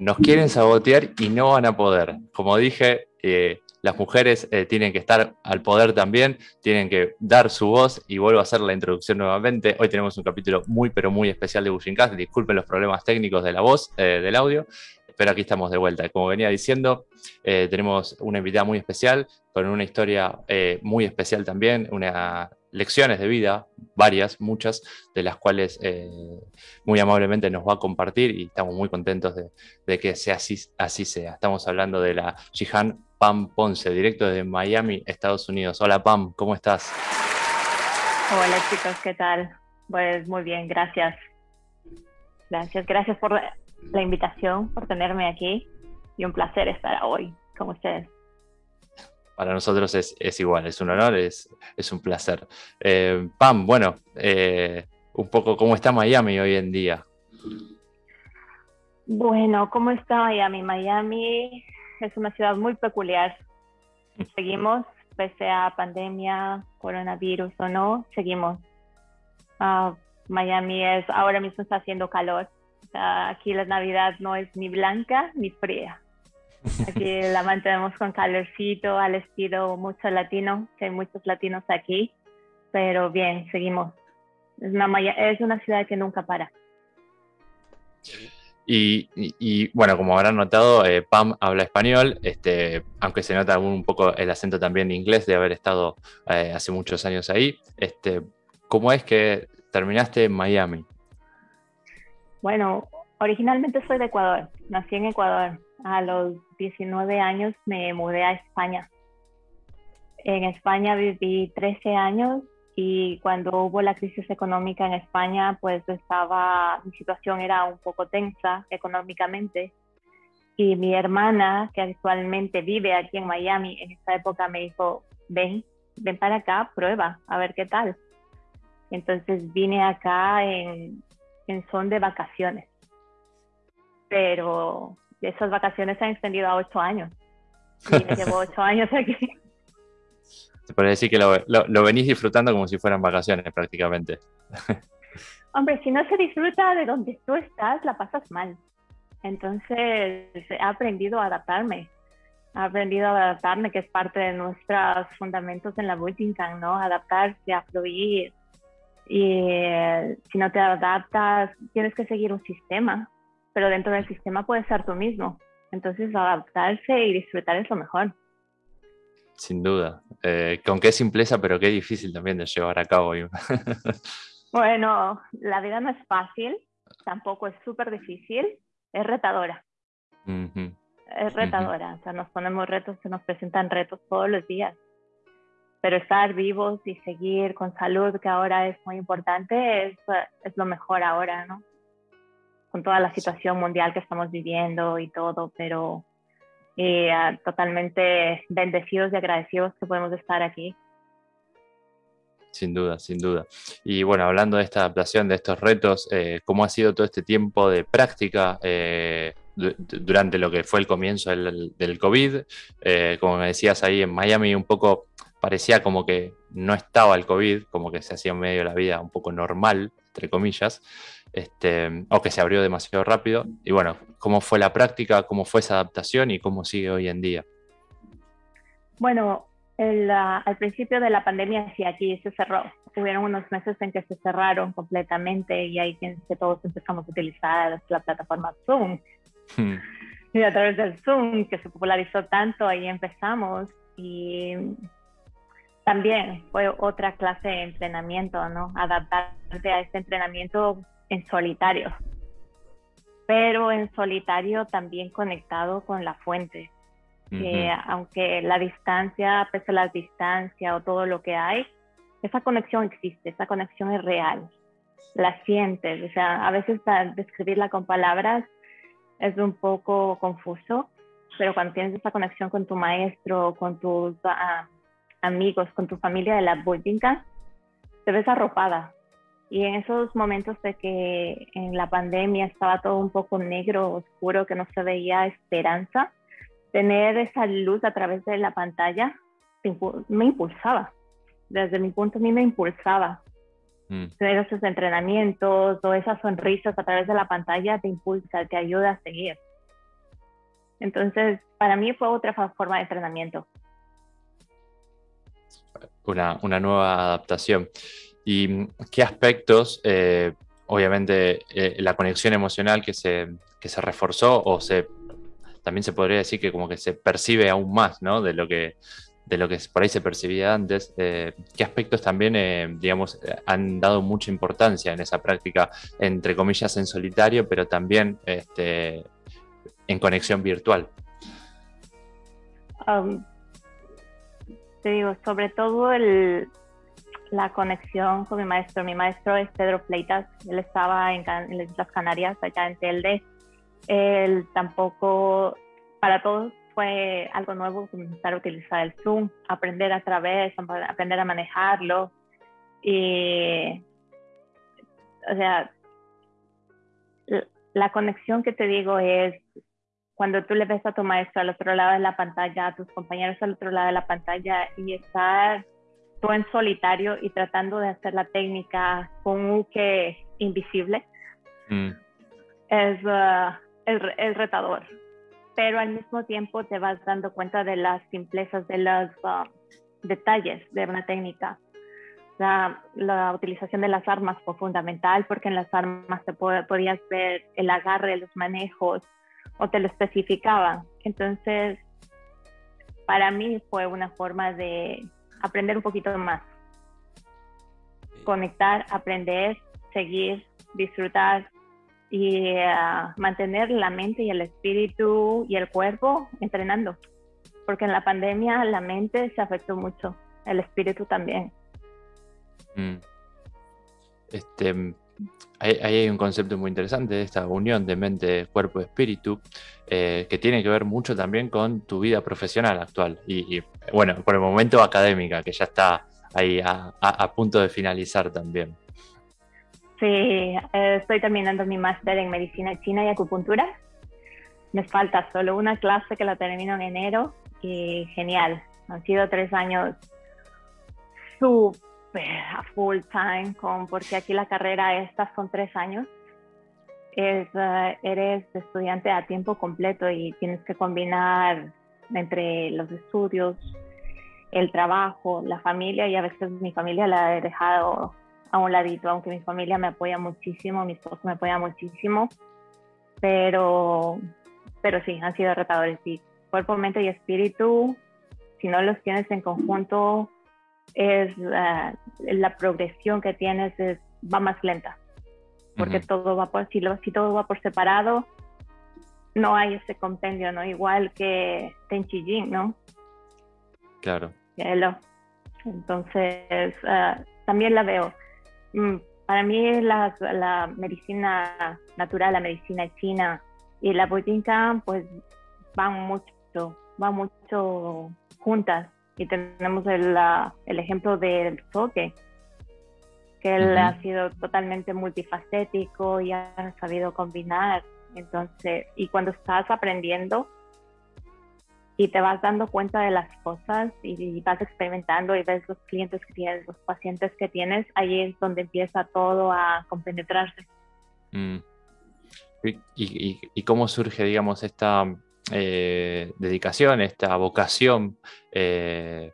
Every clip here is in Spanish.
nos quieren sabotear y no van a poder. Como dije, eh, las mujeres eh, tienen que estar al poder también, tienen que dar su voz y vuelvo a hacer la introducción nuevamente. Hoy tenemos un capítulo muy pero muy especial de Bushincast, disculpen los problemas técnicos de la voz, eh, del audio, pero aquí estamos de vuelta. Como venía diciendo, tenemos una invitada muy especial, con una historia muy especial también, una lecciones de vida, varias, muchas, de las cuales eh, muy amablemente nos va a compartir y estamos muy contentos de, que sea así, sea. Estamos hablando de la Jihan Pam Ponce, directo desde Miami, Estados Unidos. Hola Pam, ¿cómo estás? Hola chicos, ¿qué tal? Pues muy bien, gracias. Gracias, gracias por la invitación, por tenerme aquí y un placer estar hoy con ustedes para nosotros es, igual, es un honor, es, es un placer. Eh, Pam, bueno, eh, un poco cómo está Miami hoy en día. Bueno, ¿cómo está Miami? Miami es una ciudad muy peculiar. Seguimos, pese a pandemia, coronavirus o no, seguimos. Ah, Miami es, ahora mismo está haciendo calor. aquí la Navidad no es ni blanca ni fría. Aquí la mantenemos con calorcito, al estilo mucho latino, que hay muchos latinos aquí, pero bien, seguimos. Es una, es una ciudad que nunca para. Y, bueno, como habrán notado, eh, Pam habla español, este, aunque se nota un poco el acento también inglés de haber estado eh, hace muchos años ahí. Este, ¿Cómo es que terminaste en Miami? Bueno, originalmente soy de Ecuador, nací en Ecuador, a los 19 años me mudé a España. En España viví 13 años y cuando hubo la crisis económica en España, pues estaba, mi situación era un poco tensa económicamente. Y mi hermana, que actualmente vive aquí en Miami, en esta época me dijo, ven, ven para acá, prueba, a ver qué tal. Entonces vine acá en, en son de vacaciones. Pero esas vacaciones se han extendido a ocho años. Y me llevo ocho años aquí. Se puede decir que lo, lo, venís disfrutando como si fueran vacaciones prácticamente. Hombre, si no se disfruta de donde tú estás, la pasas mal. Entonces, he aprendido a adaptarme. He aprendido a adaptarme, que es parte de nuestros fundamentos en la Camp, ¿no? Adaptarse, a fluir. Y eh, si no te adaptas, tienes que seguir un sistema pero dentro del sistema puedes ser tú mismo. Entonces, adaptarse y disfrutar es lo mejor. Sin duda. Eh, con qué simpleza, pero qué difícil también de llevar a cabo. bueno, la vida no es fácil, tampoco es súper difícil, es retadora. Es retadora, o sea, nos ponemos retos, se nos presentan retos todos los días. Pero estar vivos y seguir con salud, que ahora es muy importante, es, es lo mejor ahora, ¿no? Con toda la situación mundial que estamos viviendo y todo, pero eh, totalmente bendecidos y agradecidos que podemos estar aquí. Sin duda, sin duda. Y bueno, hablando de esta adaptación, de estos retos, eh, ¿cómo ha sido todo este tiempo de práctica eh, durante lo que fue el comienzo del, del COVID? como me decías ahí en Miami, un poco parecía como que no estaba el COVID, como que se hacía en medio de la vida un poco normal, entre comillas este, o que se abrió demasiado rápido. Y bueno, ¿cómo fue la práctica? ¿Cómo fue esa adaptación y cómo sigue hoy en día? Bueno, al principio de la pandemia sí, aquí se cerró. Hubieron unos meses en que se cerraron completamente y ahí que todos empezamos a utilizar la plataforma Zoom. Hmm. Y a través del Zoom, que se popularizó tanto, ahí empezamos. Y también fue otra clase de entrenamiento, ¿no? Adaptarte a este entrenamiento en solitario, pero en solitario también conectado con la fuente. que aunque la distancia, pese a la distancia o todo lo que hay, esa conexión existe, esa conexión es real, la sientes, o sea, a veces describirla con palabras es un poco confuso, pero cuando tienes esa conexión con tu maestro, con tus ah, amigos, con tu familia de la Budinka, te ves arropada, y en esos momentos de que en la pandemia estaba todo un poco negro, oscuro, que no se veía esperanza, tener esa luz a través de la pantalla me impulsaba. Desde mi punto a mí me impulsaba. Mm. Tener esos entrenamientos o esas sonrisas a través de la pantalla te impulsa, te ayuda a seguir. Entonces, para mí fue otra forma de entrenamiento. Una, una nueva adaptación. ¿Y qué aspectos, eh, obviamente, eh, la conexión emocional que se, que se reforzó o se también se podría decir que como que se percibe aún más, ¿no? De lo que, de lo que por ahí se percibía antes, eh, ¿qué aspectos también, digamos, han dado mucha importancia en esa práctica, entre comillas, en solitario, pero también este, en conexión virtual? Te digo, sobre todo el, la conexión con mi maestro. Mi maestro es Pedro Fleitas, él estaba en, en las Canarias, allá en Telde. Él tampoco, para todos fue algo nuevo comenzar a utilizar el Zoom, aprender a través, aprender a manejarlo. Y, o sea, la conexión que te digo es cuando tú le ves a tu maestro al otro lado de la pantalla, a tus compañeros al otro lado de la pantalla y estar tú en solitario y tratando de hacer la técnica con un que invisible, mm. es, uh, el retador pero al mismo tiempo te vas dando cuenta de las simplezas, de los ah, detalles de una técnica. La, la, utilización de las armas fue fundamental porque en las armas te podías ver el agarre, los manejos o te lo especificaban. Entonces, para mí fue una forma de aprender un poquito más. Conectar, aprender, seguir, disfrutar y ah, mantener la mente y el espíritu y el cuerpo entrenando, porque en la pandemia la mente se afectó mucho, el espíritu también. Mm. Este, ahí, hay un concepto muy interesante de esta unión de mente, cuerpo, espíritu, eh, que tiene que ver mucho también con tu vida profesional actual y, bueno, por el momento académica, que ya está ahí a punto de finalizar también. Sí, eh, estoy terminando mi máster en medicina china y acupuntura. Me falta solo una clase que la termino en enero y genial. Han sido tres años súper a full time, con, porque aquí la carrera esta son tres años. Es, eh, eres estudiante a tiempo completo y tienes que combinar entre los estudios, el trabajo, la familia y a veces mi familia la he dejado a un ladito, aunque mi familia me apoya muchísimo, mi esposo me apoya muchísimo, pero, pero sí, han sido retadores. Y cuerpo, mente y espíritu, si no los tienes en conjunto, es uh, la progresión que tienes es, va más lenta, porque todo va por, si, lo, si todo va por separado, no hay ese compendio, ¿no? Igual que Tenchi Jin, ¿no? Claro. Entonces, uh, también la veo. Mm, para mí la, la, medicina natural, la medicina china y la Bujinkan pues van mucho, van mucho juntas. Y tenemos el, el ejemplo del Soke, que él ha sido totalmente multifacético y ha sabido combinar. Entonces, y cuando estás aprendiendo, y te vas dando cuenta de las cosas y, vas experimentando y ves los clientes que tienes, los pacientes que tienes, ahí es donde empieza todo a compenetrarse. Mm. ¿Y, cómo surge, digamos, esta eh, dedicación, esta vocación eh,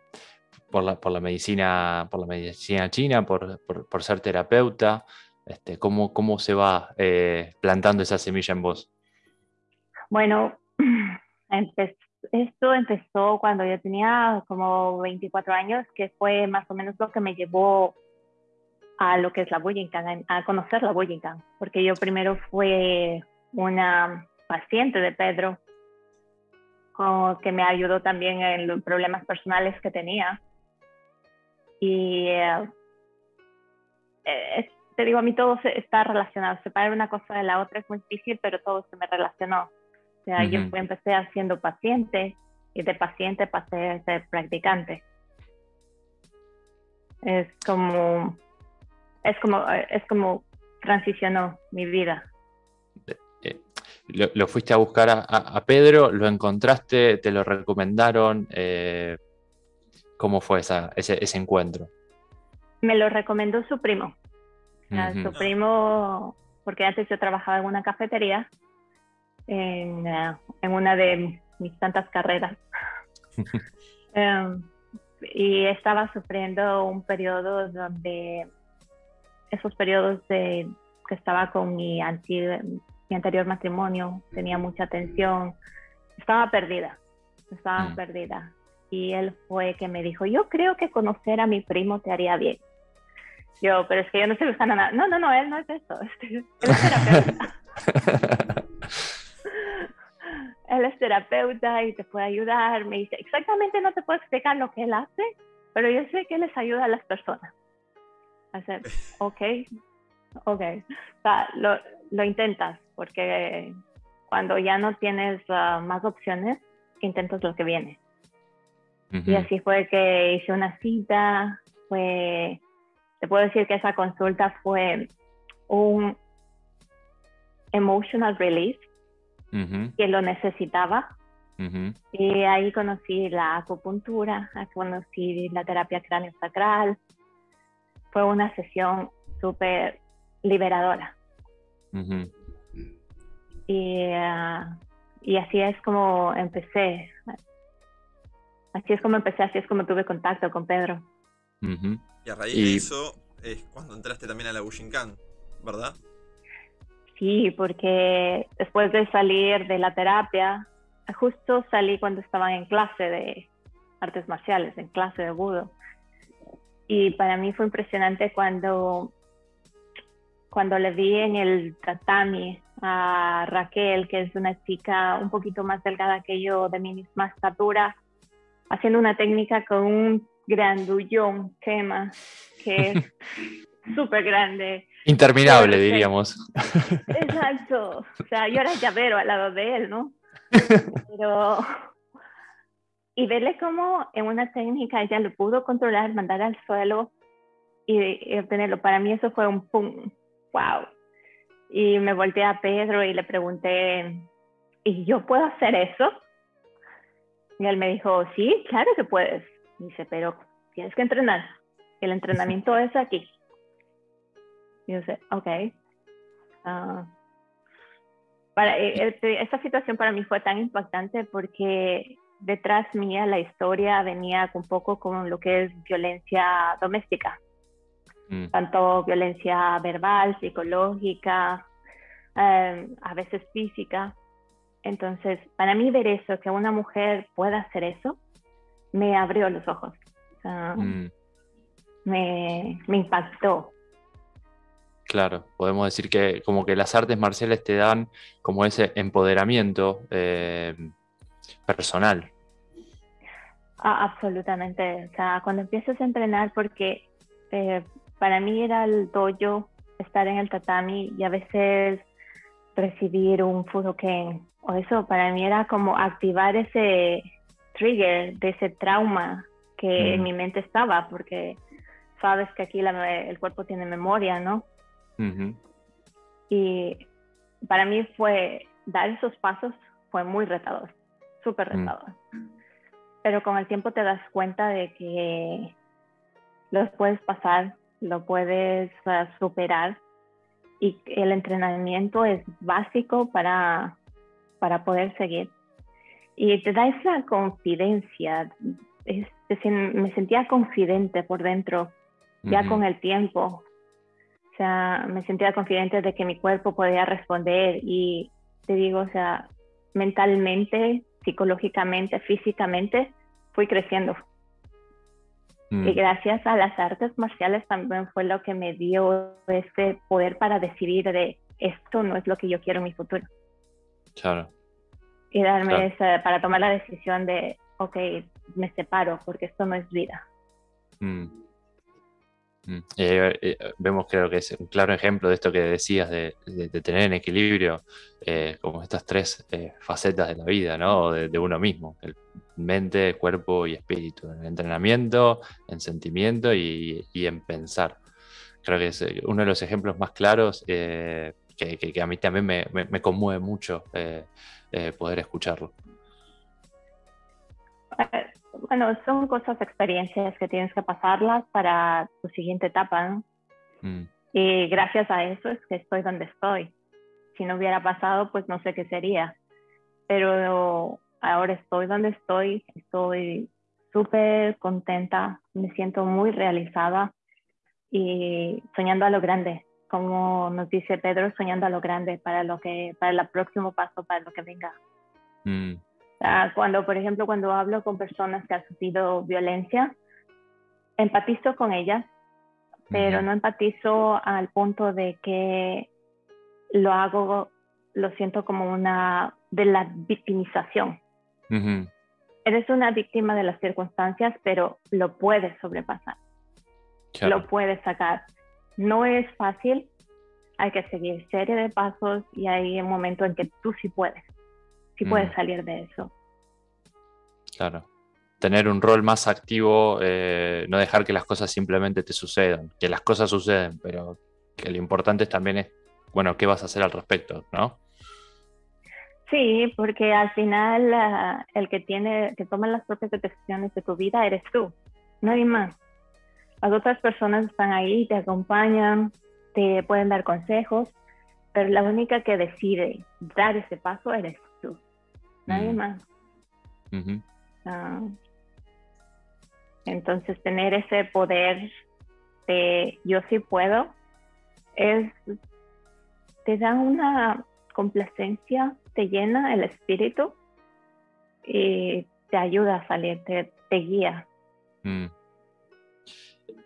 por, la, por, la, medicina, por la medicina china, por, por, ser terapeuta? Este, ¿cómo, ¿Cómo se va eh, plantando esa semilla en vos? Bueno, empecé esto empezó cuando yo tenía como 24 años, que fue más o menos lo que me llevó a lo que es la Bujinkan, a conocer la Bujinkan, porque yo primero fui una paciente de Pedro, que me ayudó también en los problemas personales que tenía. Y eh, te digo, a mí todo está relacionado. Separar una cosa de la otra es muy difícil, pero todo se me relacionó sea, yo empecé haciendo paciente y de paciente pasé a ser practicante. Es como, es como, es como transicionó mi vida. Lo, fuiste a buscar a, Pedro, lo encontraste, te lo recomendaron. Eh, ¿Cómo fue esa, ese, ese, encuentro? Me lo recomendó su primo. Su primo, porque antes yo trabajaba en una cafetería en, eh, en una de mis tantas carreras. Em, y estaba sufriendo un periodo donde esos periodos de que estaba con mi, mi anterior matrimonio, tenía mucha tensión, estaba perdida, estaba mm. perdida. Y él fue que me dijo, yo creo que conocer a mi primo te haría bien. Yo, pero es que yo no estoy buscando nada. No, no, no, él no es eso. Él es terapeuta. él es terapeuta y te puede ayudar. Me dice, exactamente no te puedo explicar lo que él hace, pero yo sé que él les ayuda a las personas. Hacer, ok, ok. O sea, lo, lo intentas, porque cuando ya no tienes uh, más opciones, intentas lo que viene. Y así fue que hice una cita, fue, te puedo decir que esa consulta fue un emotional release, que lo necesitaba. Y ahí conocí la acupuntura, conocí la terapia cráneo sacral. Fue una sesión súper liberadora. y, y así es como empecé. Así es como empecé, así es como tuve contacto con Pedro. Y a raíz de eso es cuando entraste también a la Bushinkan, ¿verdad? Sí, porque después de salir de la terapia, justo salí cuando estaba en clase de artes marciales, en clase de budo. Y para mí fue impresionante cuando, cuando le vi en el tatami a Raquel, que es una chica un poquito más delgada que yo, de mi misma estatura, haciendo una técnica con un grandullón quema, que es súper grande. Interminable, diríamos. Exacto. O sea, yo era llavero al lado de él, ¿no? Pero... Y verle cómo en una técnica ella lo pudo controlar, mandar al suelo y, obtenerlo. Para mí eso fue un pum, wow. Y me volteé a Pedro y le pregunté, ¿y yo puedo hacer eso? Y él me dijo, sí, claro que puedes. dice, pero tienes que entrenar. El entrenamiento es aquí. Y yo sé, ok. Ah, para, este, esta situación para mí fue tan impactante porque detrás mía la historia venía un poco con lo que es violencia doméstica. Mm. Tanto violencia verbal, psicológica, em, a veces física. Entonces, para mí ver eso, que una mujer pueda hacer eso, me abrió los ojos. Mm. me, impactó. Claro, podemos decir que como que las artes marciales te dan como ese empoderamiento eh, personal. Ah, absolutamente. O sea, cuando empiezas a entrenar, porque eh, para mí era el dojo estar en el tatami y a veces recibir un fudoken o eso para mí era como activar ese trigger de ese trauma que en mi mente estaba, porque sabes que aquí el cuerpo tiene memoria, ¿no? Y para mí fue, dar esos pasos fue muy retador, súper mm. retador. Pero con el tiempo te das cuenta de que los puedes pasar, lo puedes uh, superar y el entrenamiento es básico para para poder seguir. Y te da esa confidencia, me sentía confidente por dentro, ya con el tiempo. O sea, me sentía confidente de que mi cuerpo podía responder y te digo, o sea, mentalmente, psicológicamente, físicamente, fui creciendo. Y mm. gracias a las artes marciales también fue lo que me dio ese poder para decidir de esto no es lo que yo quiero en mi futuro. Claro. Y darme esa, para tomar la decisión de, ok, me separo porque esto no es vida. Mm. Mm. Eh, eh, vemos creo que es un claro ejemplo de esto que decías de, tener en equilibrio eh, como estas tres facetas de la vida, ¿no? De, uno mismo, el mente, cuerpo y espíritu, en entrenamiento, en sentimiento y, en pensar. Creo que es uno de los ejemplos más claros que, a mí también me, conmueve mucho eh, eh, poder escucharlo. Bueno, son cosas, experiencias que tienes que pasarlas para tu siguiente etapa, ¿no? Mm. Y gracias a eso es que estoy donde estoy. si no hubiera pasado, pues no sé qué sería. Pero ahora estoy donde estoy, estoy súper contenta, me siento muy realizada y soñando a lo grande, como nos dice Pedro, soñando a lo grande para lo que, para el próximo paso, para lo que venga. Mm. Cuando, por ejemplo, cuando hablo con personas que han sufrido violencia, empatizo con ellas, pero no empatizo al punto de que lo hago, lo siento como una de la victimización. Eres una víctima de las circunstancias, pero lo puedes sobrepasar. Lo puedes sacar. No es fácil, hay que seguir serie de pasos y hay un momento en que tú sí puedes, sí puedes mm. salir de eso. Claro. Tener un rol más activo, eh, no dejar que las cosas simplemente te sucedan, que las cosas suceden, pero que lo importante también es, bueno, qué vas a hacer al respecto, ¿no? Sí, porque al final ah, el que tiene, que toma las propias decisiones de tu vida eres tú, nadie más. Las otras personas están ahí, te acompañan, te pueden dar consejos, pero la única que decide dar ese paso eres tú, nadie mm. más. Ah. entonces tener ese poder de yo sí puedo es te da una complacencia te llena el espíritu y te ayuda a salir, te, guía. Mm.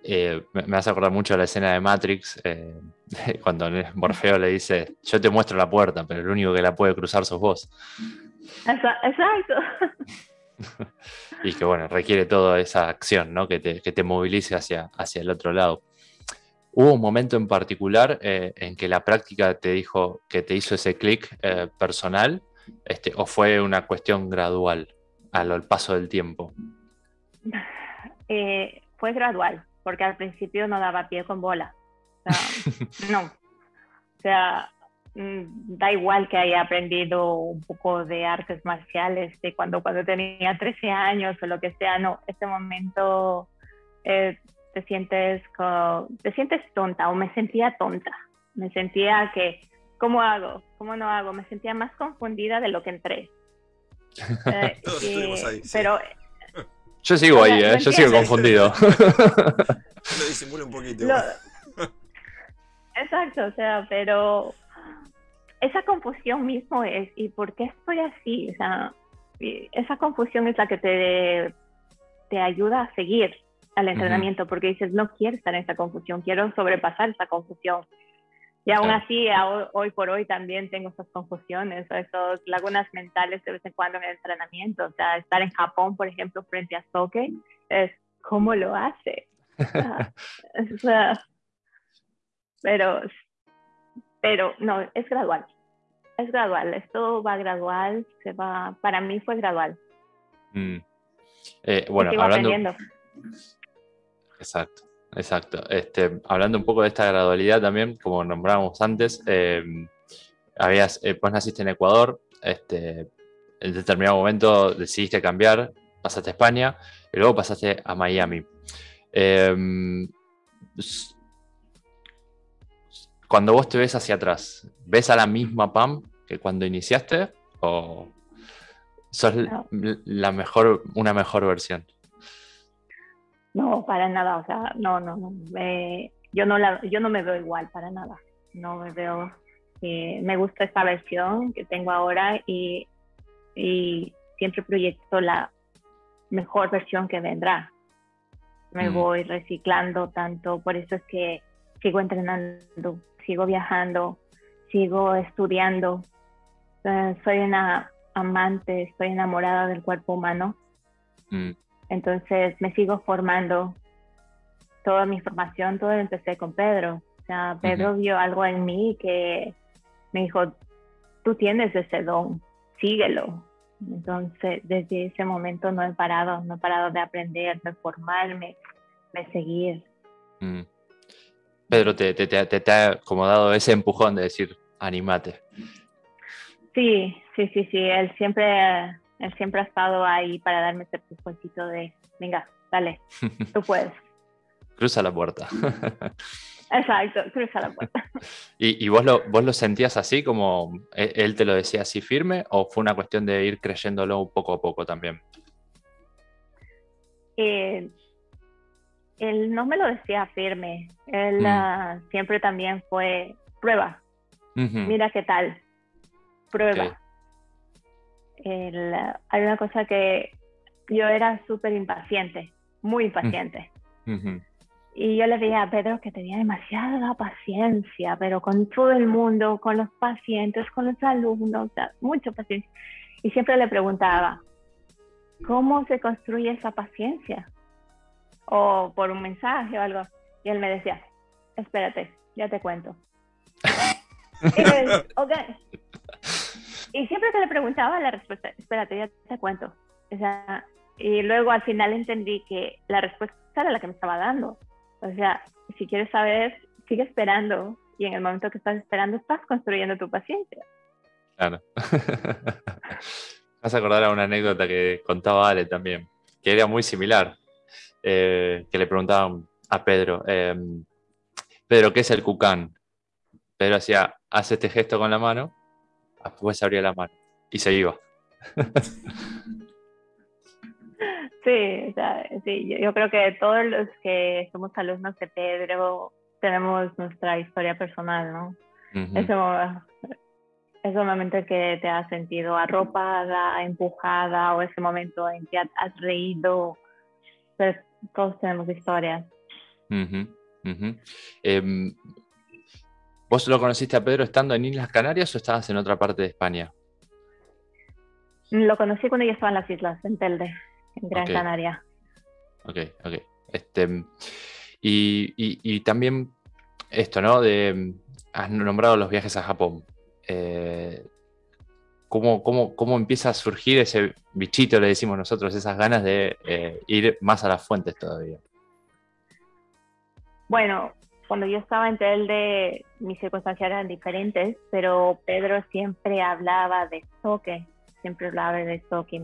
Eh, me hace acordar mucho la escena de Matrix, eh, cuando Morfeo le dice, yo te muestro la puerta, pero el único que la puede cruzar sos vos. Exacto. y que bueno, requiere toda esa acción, ¿no? Que te, que te movilice hacia, hacia el otro lado. ¿Hubo un momento en particular eh, en que la práctica te dijo que te hizo ese clic eh, personal este, o fue una cuestión gradual al, paso del tiempo? Eh, fue gradual, porque al principio no daba pie con bola. no. O sea, da igual que haya aprendido un poco de artes marciales de cuando, cuando tenía 13 años o lo que sea, no, este momento te sientes, te sientes tonta o me sentía tonta. Me sentía que, ¿cómo hago? ¿Cómo no hago? Me sentía más confundida de lo que entré. Eh, Todos estuvimos ahí. Pero, Yo sigo ahí, ¿eh? yo sigo confundido. lo disimulo un poquito. Exacto, o sea, pero esa confusión mismo es, ¿y por qué estoy así? O sea, esa confusión es la que te, te ayuda a seguir al entrenamiento, porque dices, no quiero estar en esa confusión, quiero sobrepasar esa confusión. Y aún así, hoy por hoy también tengo esas confusiones, esas lagunas mentales de vez en cuando en el entrenamiento. O sea, estar en Japón, por ejemplo, frente a Soke, es cómo lo hace. pero, pero no, es gradual. Es gradual, esto va gradual, se va, para mí fue gradual. Mm. Eh, bueno, hablando, Exacto, exacto. Este, hablando un poco de esta gradualidad también, como nombrábamos antes, eh, habías, eh, pues naciste en Ecuador, este, en determinado momento decidiste cambiar, pasaste a España y luego pasaste a Miami. Em, cuando vos te ves hacia atrás, ¿ves a la misma Pam que cuando iniciaste o sos la mejor, una mejor versión? No, para nada, o sea, no, no, no. yo, no la, yo no me veo igual, para nada. No me veo. Eh, me gusta esta versión que tengo ahora y, y, siempre proyecto la mejor versión que vendrá. Me mm. voy reciclando tanto, por eso es que sigo entrenando, sigo viajando, sigo estudiando. soy una amante, estoy enamorada del cuerpo humano. Mm. Entonces me sigo formando. Toda mi formación, todo empecé con Pedro. O sea, Pedro vio algo en mí que me dijo, tú tienes ese don, síguelo. Entonces, desde ese momento no he parado, no he parado de aprender, de formarme, de seguir. Mm. Pedro te, te, te, te, ha como dado ese empujón de decir, animate. Sí, sí, sí, sí. Él siempre él siempre ha estado ahí para darme ese empujoncito de, venga, dale, tú puedes. Cruza la puerta. Exacto, cruza la puerta. ¿Y, vos, lo, vos lo sentías así, como e, él te lo decía así firme, o fue una cuestión de ir creyéndolo poco a poco también? Eh, él no me lo decía firme, él mm. ah, siempre también fue prueba, mira qué tal, prueba. hay una cosa que yo era súper impaciente, muy impaciente. Y yo le veía a Pedro que tenía demasiada paciencia, pero con todo el mundo, con los pacientes, con los alumnos, mucha paciencia. Y siempre le preguntaba, ¿cómo se construye esa paciencia? O por un mensaje o algo. Y él me decía, espérate, ya te cuento. y, siempre que le preguntaba la respuesta, espérate, ya te cuento. y luego al final entendí que la respuesta era la que me estaba dando. O sea, si quieres saber, sigue esperando y en el momento que estás esperando estás construyendo tu paciencia. Claro. Vas a acordar a una anécdota que contaba Ale también, que era muy similar, eh, que le preguntaban a Pedro, em, Pedro, ¿qué es el cucán? Pedro hacía, hace este gesto con la mano, después abría la mano y se iba. Sí, sí, yo, creo que todos los que somos alumnos de Pedro tenemos nuestra historia personal, ¿no? Eso, ese momento que te has sentido arropada, empujada, o ese momento en que has reído, pues todos tenemos historias. Em, ¿Vos lo conociste a Pedro estando en Islas Canarias o estabas en otra parte de España? Lo conocí cuando yo estaba en las islas, en Telde en Gran Canaria. Ok, ok. Este, y, también esto, ¿no? De, has nombrado los viajes a Japón. Eh, ¿cómo, cómo, empieza a surgir ese bichito, le decimos nosotros, esas ganas de eh, ir más a las fuentes todavía? Bueno, cuando yo estaba en Telde, mis circunstancias eran diferentes, pero Pedro siempre hablaba de Soke, siempre hablaba de Soke,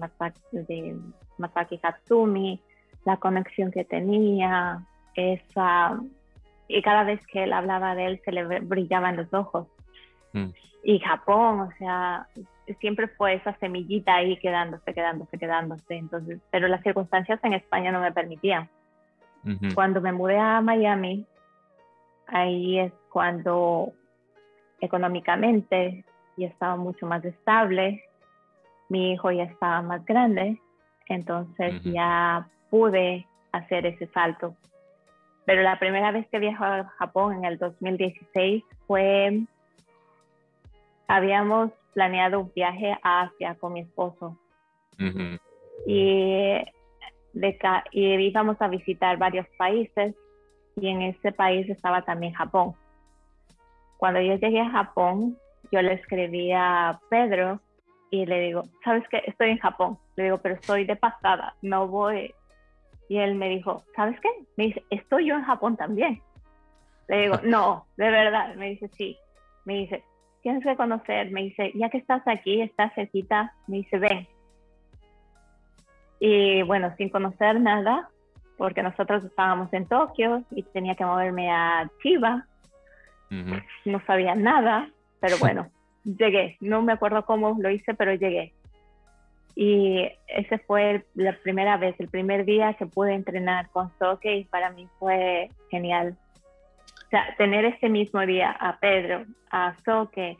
de Masaki Hatsumi, la conexión que tenía, esa... Y cada vez que él hablaba de él se le brillaban los ojos. Mm. Y Japón, o sea, siempre fue esa semillita ahí quedándose, quedándose, quedándose. Entonces, pero las circunstancias en España no me permitían. Cuando me mudé a Miami, ahí es cuando económicamente ya estaba mucho más estable, mi hijo ya estaba más grande entonces ya pude hacer ese salto. Pero la primera vez que viajé a Japón en el 2016 fue, habíamos planeado un viaje a Asia con mi esposo. y, de, y íbamos a visitar varios países y en ese país estaba también Japón. Cuando yo llegué a Japón, yo le escribí a Pedro y le digo, ¿sabes qué? Estoy en Japón. Le digo, pero estoy de pasada, no voy. Y él me dijo, ¿sabes qué? Me dice, estoy yo en Japón también. Le digo, no, de verdad. Me dice, sí. Me dice, tienes que conocer. Me dice, ya que estás aquí, estás cerquita. Me dice, ven. Y bueno, sin conocer nada, porque nosotros estábamos en Tokio y tenía que moverme a Chiba. No sabía nada, pero bueno, llegué. No me acuerdo cómo lo hice, pero llegué. Y ese fue la primera vez, el primer día que pude entrenar con Soke y para mí fue genial. O sea, tener ese mismo día a Pedro, a Soke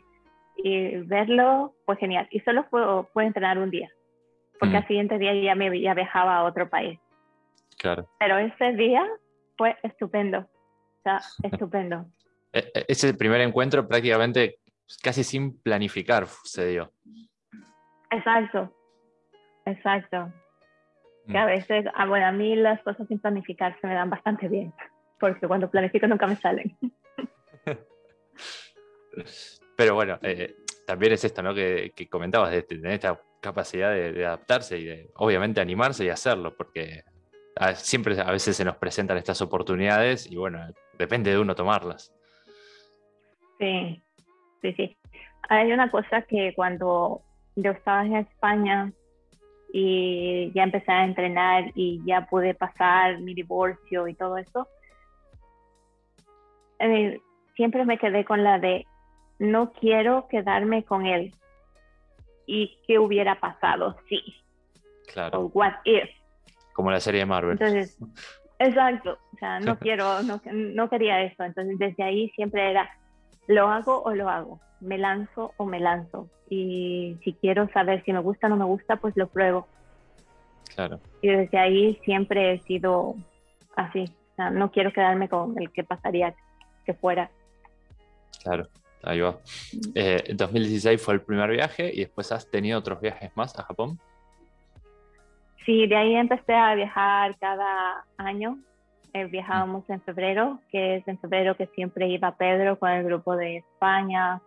y verlo fue genial. Y solo pude, entrenar un día, porque mm. al siguiente día ya me ya viajaba a otro país. Claro. Pero ese día fue estupendo. O sea, estupendo. E, e, ese primer encuentro prácticamente casi sin planificar se dio. Exacto, exacto. Que a mm. veces, ah, bueno, a mí las cosas sin planificar se me dan bastante bien, porque cuando planifico nunca me salen. Pero bueno, eh, también es esto, ¿no? Que, comentabas, de tener esta capacidad de, adaptarse y de, obviamente, animarse y hacerlo, porque siempre a veces se nos presentan estas oportunidades y bueno, depende de uno tomarlas. Sí, sí, sí. Hay una cosa que cuando yo estaba en España y ya empecé a entrenar y ya pude pasar mi divorcio y todo eso, eh, siempre me quedé con la de no quiero quedarme con él. ¿Y qué hubiera pasado? Sí. Claro. O what if. Como la serie de Marvel. Entonces, exacto. O sea, no quiero, no, no quería eso. Entonces, desde ahí siempre era, ¿lo hago o lo hago? ¿Me lanzo o me lanzo? Y si quiero saber si me gusta o no me gusta, pues lo pruebo. Claro. Y desde ahí siempre he sido así. O sea, no quiero quedarme con el que pasaría que fuera. Claro. Ahí va. Eh, 2016 fue el primer viaje y después has tenido otros viajes más a Japón. Sí, de ahí empecé a viajar cada año. Eh, viajábamos en febrero, que es en febrero que siempre iba Pedro con el grupo de España,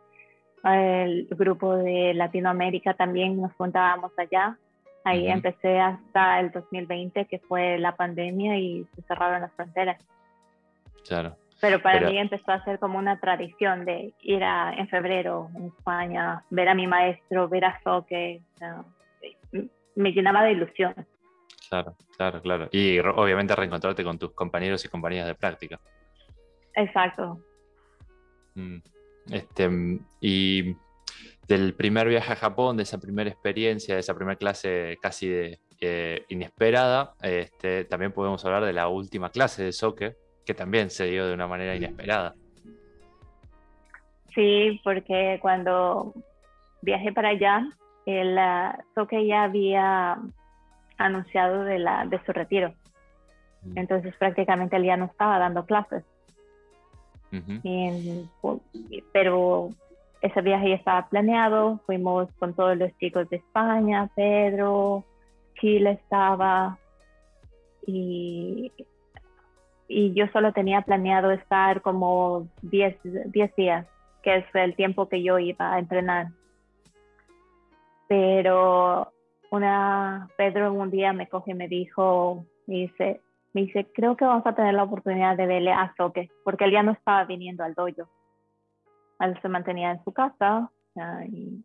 el grupo de Latinoamérica también nos juntábamos allá. Ahí empecé hasta el 2020, que fue la pandemia y se cerraron las fronteras. Claro. Pero para mí empezó a ser como una tradición de ir a, en febrero en España, ver a mi maestro, ver a Soque. me llenaba de ilusión. Claro, claro, claro. Y obviamente reencontrarte con tus compañeros y compañeras de práctica. Exacto. Mm, este, y del primer viaje a Japón, de esa primera experiencia, de esa primera clase casi de, eh, inesperada, este, también podemos hablar de la última clase de Soque, que también se dio de una manera inesperada. Sí, porque cuando viajé para allá, el Soke ya había anunciado de, la, de su retiro. Entonces prácticamente él ya no estaba dando clases. pero ese viaje ya estaba planeado, fuimos con todos los chicos de España, Pedro, Chile estaba, y y yo solo tenía planeado estar como 10, días, que es el tiempo que yo iba a entrenar. Pero una Pedro un día me coge y me dijo, me dice, me dice, creo que vamos a tener la oportunidad de verle a Soque, porque él ya no estaba viniendo al dojo. Él se mantenía en su casa y,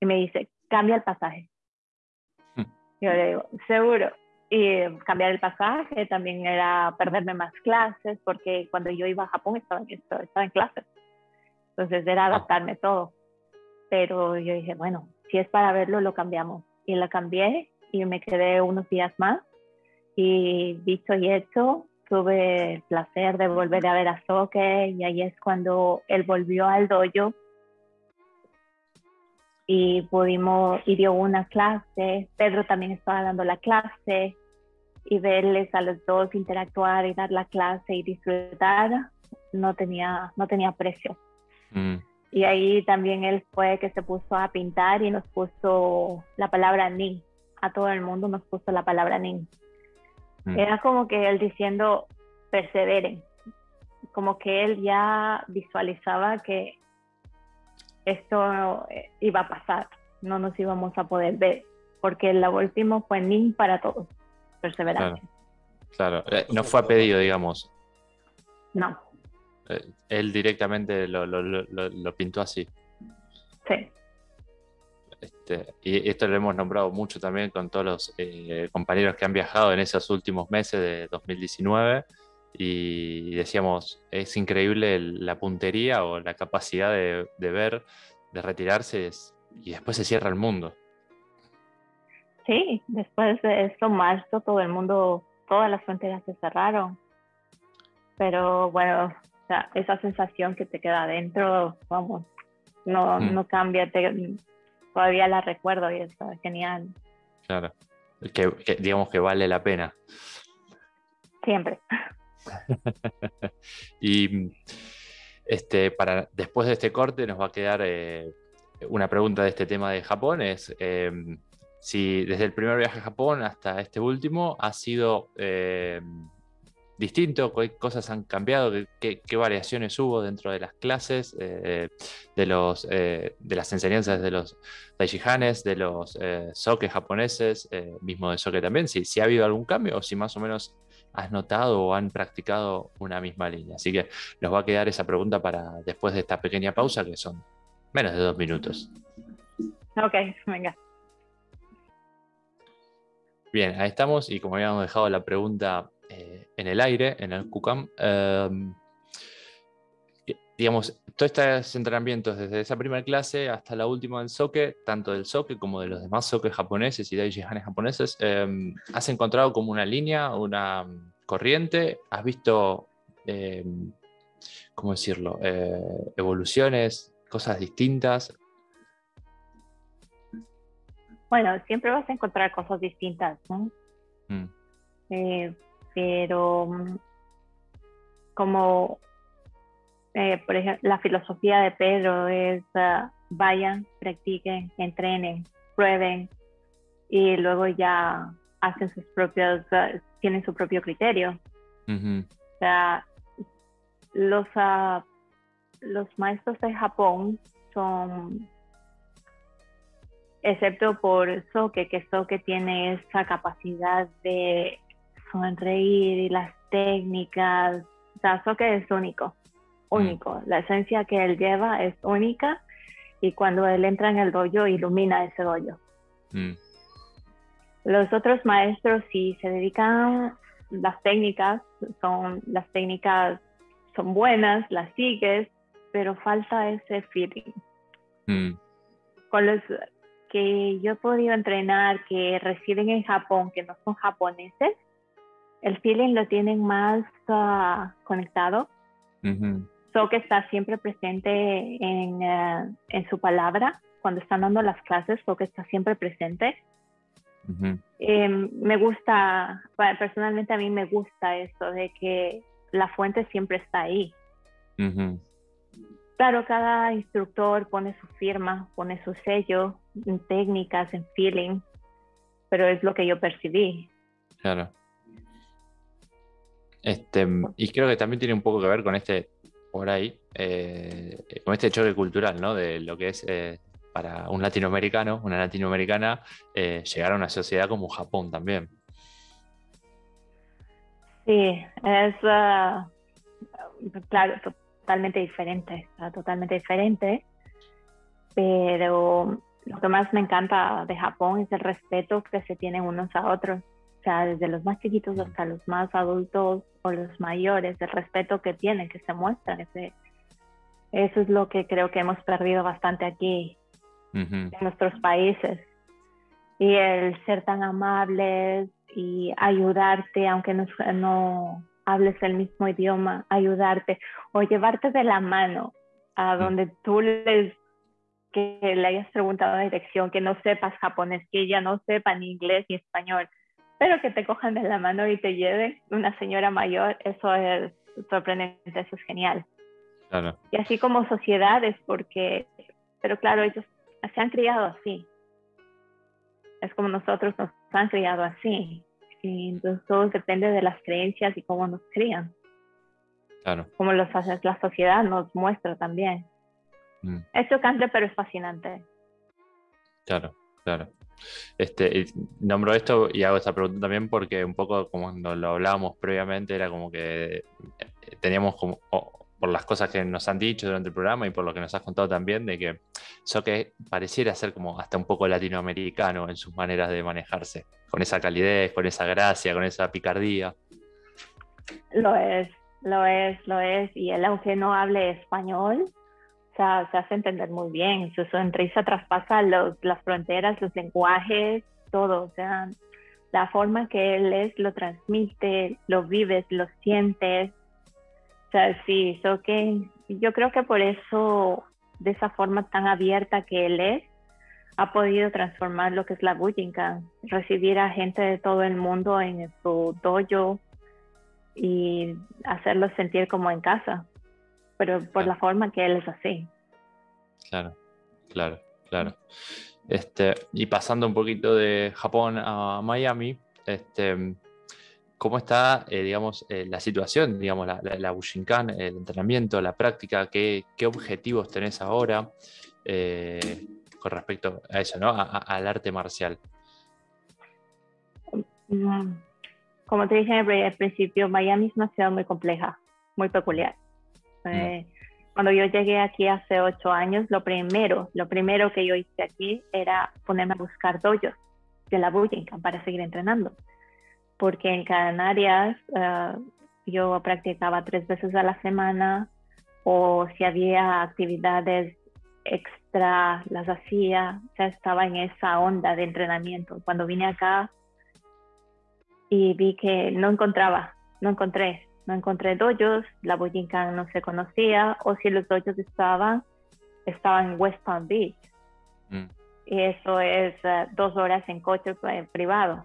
y me dice, cambia el pasaje. Hmm. Yo le digo, seguro y cambiar el pasaje también era perderme más clases, porque cuando yo iba a Japón estaba, estaba en clases. Entonces era ah. adaptarme todo. Pero yo dije, bueno, si es para verlo, lo cambiamos. Y la cambié y me quedé unos días más. Y dicho y hecho, tuve el placer de volver a ver a Soke y ahí es cuando él volvió al dojo y pudimos, y dio una clase, Pedro también estaba dando la clase y verles a los dos interactuar y dar la clase y disfrutar no tenía, no tenía precio. Mm. Y ahí también él fue que se puso a pintar y nos puso la palabra nin. A todo el mundo nos puso la palabra nin. Mm. Era como que él diciendo, perseveren. Como que él ya visualizaba que esto iba a pasar, no nos íbamos a poder ver, porque el último fue nin para todos perseverancia. Claro, eh, no fue a pedido, digamos. No. Eh, él directamente lo, pintó así. Sí. Este, y esto lo hemos nombrado mucho también con todos los eh, compañeros que han viajado en esos últimos meses de 2019 y decíamos, es increíble la puntería o la capacidad de, de ver, de retirarse y después se cierra el mundo. Sí, después de esto, marzo, todo el mundo, todas las fronteras se cerraron. Pero bueno, esa sensación que te queda adentro, vamos, no, mm. no cambia, todavía la recuerdo y eso es genial. Claro, que, digamos que vale la pena. Siempre. y este, para, después de este corte nos va a quedar eh, una pregunta de este tema de Japón, es... Em, si desde el primer viaje a Japón hasta este último ha sido eh, distinto, qué cosas han cambiado, qué, variaciones hubo dentro de las clases, eh, de, los, eh, de las enseñanzas de los Daishihanes, de los soke japoneses, mismo de soke también, si, si ha habido algún cambio o si más o menos has notado o han practicado una misma línea. Así que nos va a quedar esa pregunta para después de esta pequeña pausa que son menos de dos minutos. Ok, venga. Bien, ahí estamos y como habíamos dejado la pregunta eh, en el aire, en el QCAM, em, digamos, todos estos entrenamientos, desde esa primera clase hasta la última del soke, tanto del soke como de los demás soke japoneses y daijihanes japoneses, em, ¿has encontrado como una línea, una corriente? ¿Has visto, em, cómo decirlo, eh, evoluciones, cosas distintas? Bueno, siempre vas a encontrar cosas distintas, ¿no? Mm. Eh, pero mm, como eh, por ejemplo, la filosofía de Pedro es uh, vayan, practiquen, entrenen, prueben y luego ya hacen sus propios, uh, tienen su propio criterio. O sea, los, uh, los maestros de Japón son, excepto por Soke, que Soke tiene esa capacidad de sonreír y las técnicas, o sea, Soke es único. Mm. único. La esencia que él lleva es única y cuando él entra en el dojo ilumina ese dojo. Mm. Los otros maestros si se dedican las técnicas, son las técnicas son buenas, las sigues, pero falta ese feeling. Mm. Con los que yo he podido entrenar que residen en Japón, que no son japoneses, el feeling lo tienen más ah, conectado. So que está siempre presente en, eh, en, su palabra. Cuando están dando las clases, So que está siempre presente. Em, me gusta, personalmente a mí me gusta eso de que la fuente siempre está ahí. Claro, cada instructor pone su firma, pone su sello en técnicas, en feeling, pero es lo que yo percibí. Claro. Este, y creo que también tiene un poco que ver con este por ahí, eh, con este choque cultural, ¿no? De lo que es eh, para un latinoamericano, una latinoamericana, eh, llegar a una sociedad como Japón también. Sí, es ah, claro, totalmente diferente, totalmente diferente, pero lo que más me encanta de Japón es el respeto que se tienen unos a otros o sea, desde los más chiquitos hasta los más adultos o los mayores, el respeto que tienen, que se muestran. Ese, eso es lo que creo que hemos perdido bastante aquí en nuestros países. Y el ser tan amables y ayudarte, aunque no, no hables el mismo idioma, ayudarte o llevarte de la mano a donde tú les que le hayas preguntado la dirección, que no sepas japonés, que ella no sepa ni inglés ni español, pero que te cojan de la mano y te lleven una señora mayor, eso es sorprendente, eso es genial. Y así como sociedades, porque, pero claro, ellos se han criado así. Es como nosotros nos han criado así. Y entonces todo depende de las creencias y cómo nos crían. Claro. Como los, la sociedad nos muestra también. Mm. Es chocante, pero es fascinante. Claro, claro. Este, nombro esto y hago esta pregunta también porque un poco como cuando lo hablábamos previamente era como que eh, teníamos como, por las cosas que nos han dicho durante el programa y por lo que nos has contado también, de que eso que pareciera ser como hasta un poco latinoamericano en sus maneras de manejarse, con esa calidez, con esa gracia, con esa picardía. Lo es, lo es, lo es. Y él, aunque no hable español, se hace entender muy bien. Su sonrisa traspasa los, las fronteras, los lenguajes, todo. O sea, la forma que él es, lo transmite, lo vives, lo sientes. O sea, sí, so que yo creo que por eso, de esa forma tan abierta que él es, ha podido transformar lo que es la Bujinkan, recibir a gente de todo el mundo en su dojo y hacerlos sentir como en casa pero por la forma que él es así. Claro, claro, claro. Este, y pasando un poquito de Japón a Miami, este, ¿cómo está, eh, digamos, eh, la situación, digamos, la, la, Bushinkan, el entrenamiento, la práctica? ¿Qué, qué objetivos tenés ahora eh, con respecto a eso, ¿no? al arte marcial? Mm, como te dije al principio, Miami es una ciudad muy compleja, muy peculiar. Eh, cuando yo llegué aquí hace ocho años, lo primero, lo primero que yo hice aquí era ponerme a buscar dojos de la Bujinkan para seguir entrenando. Porque en Canarias uh, yo practicaba tres veces a la semana, o si había actividades extra, las hacía, ya estaba en esa onda de entrenamiento. Cuando vine acá y vi que no encontraba, no encontré, no encontré dojos, la Bujinkan no se conocía, o si los dojos estaban, estaban en West Palm Beach. Mm. Y eso es eh, dos horas en coche eh, privado.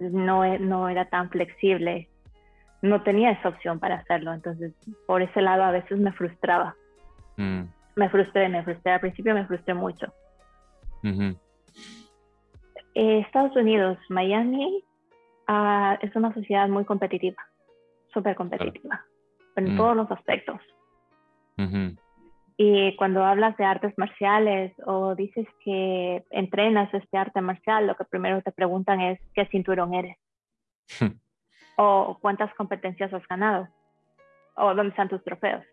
No, no era tan flexible. No tenía esa opción para hacerlo. Entonces, por ese lado a veces me frustraba. Mm. Me frustré, me frustré. Al principio me frustré mucho. Eh, Estados Unidos, Miami, ah, es una sociedad muy competitiva, súper competitiva, en mm. todos los aspectos. Y cuando hablas de artes marciales o dices que entrenas este arte marcial, lo que primero te preguntan es qué cinturón eres. o cuántas competencias has ganado. O dónde están tus trofeos.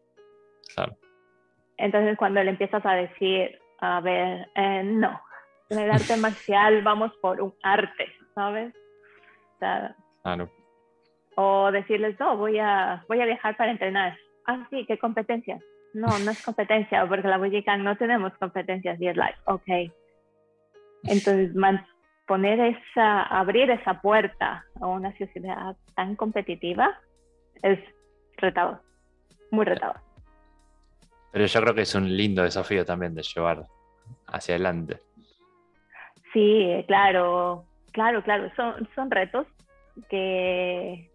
Claro. Entonces cuando le empiezas a decir, a ver, eh, no, en el arte marcial vamos por un arte, ¿sabes? O, o decirles, no, voy a, voy a viajar para entrenar. Ah, sí, ¿qué competencias? no, no es competencia, porque la Boyican no tenemos competencias y es like, ok. Entonces, poner esa, abrir esa puerta a una sociedad tan competitiva es retador, muy retador. Pero yo creo que es un lindo desafío también de llevar hacia adelante. Sí, claro, claro, claro, son, son retos que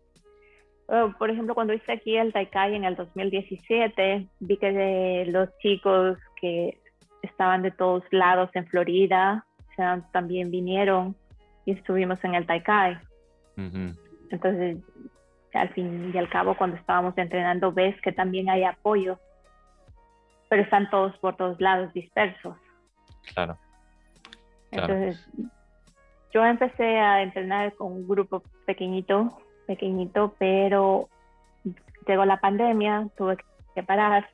Oh, por ejemplo, cuando hice aquí el Taikai en el 2017, vi que los chicos que estaban de todos lados en Florida también vinieron y estuvimos en el Taikai. Entonces, al fin y al cabo, cuando estábamos entrenando, ves que también hay apoyo, pero están todos por todos lados dispersos. Claro. Entonces, yo empecé a entrenar con un grupo pequeñito pequeñito, pero llegó la pandemia, tuve que parar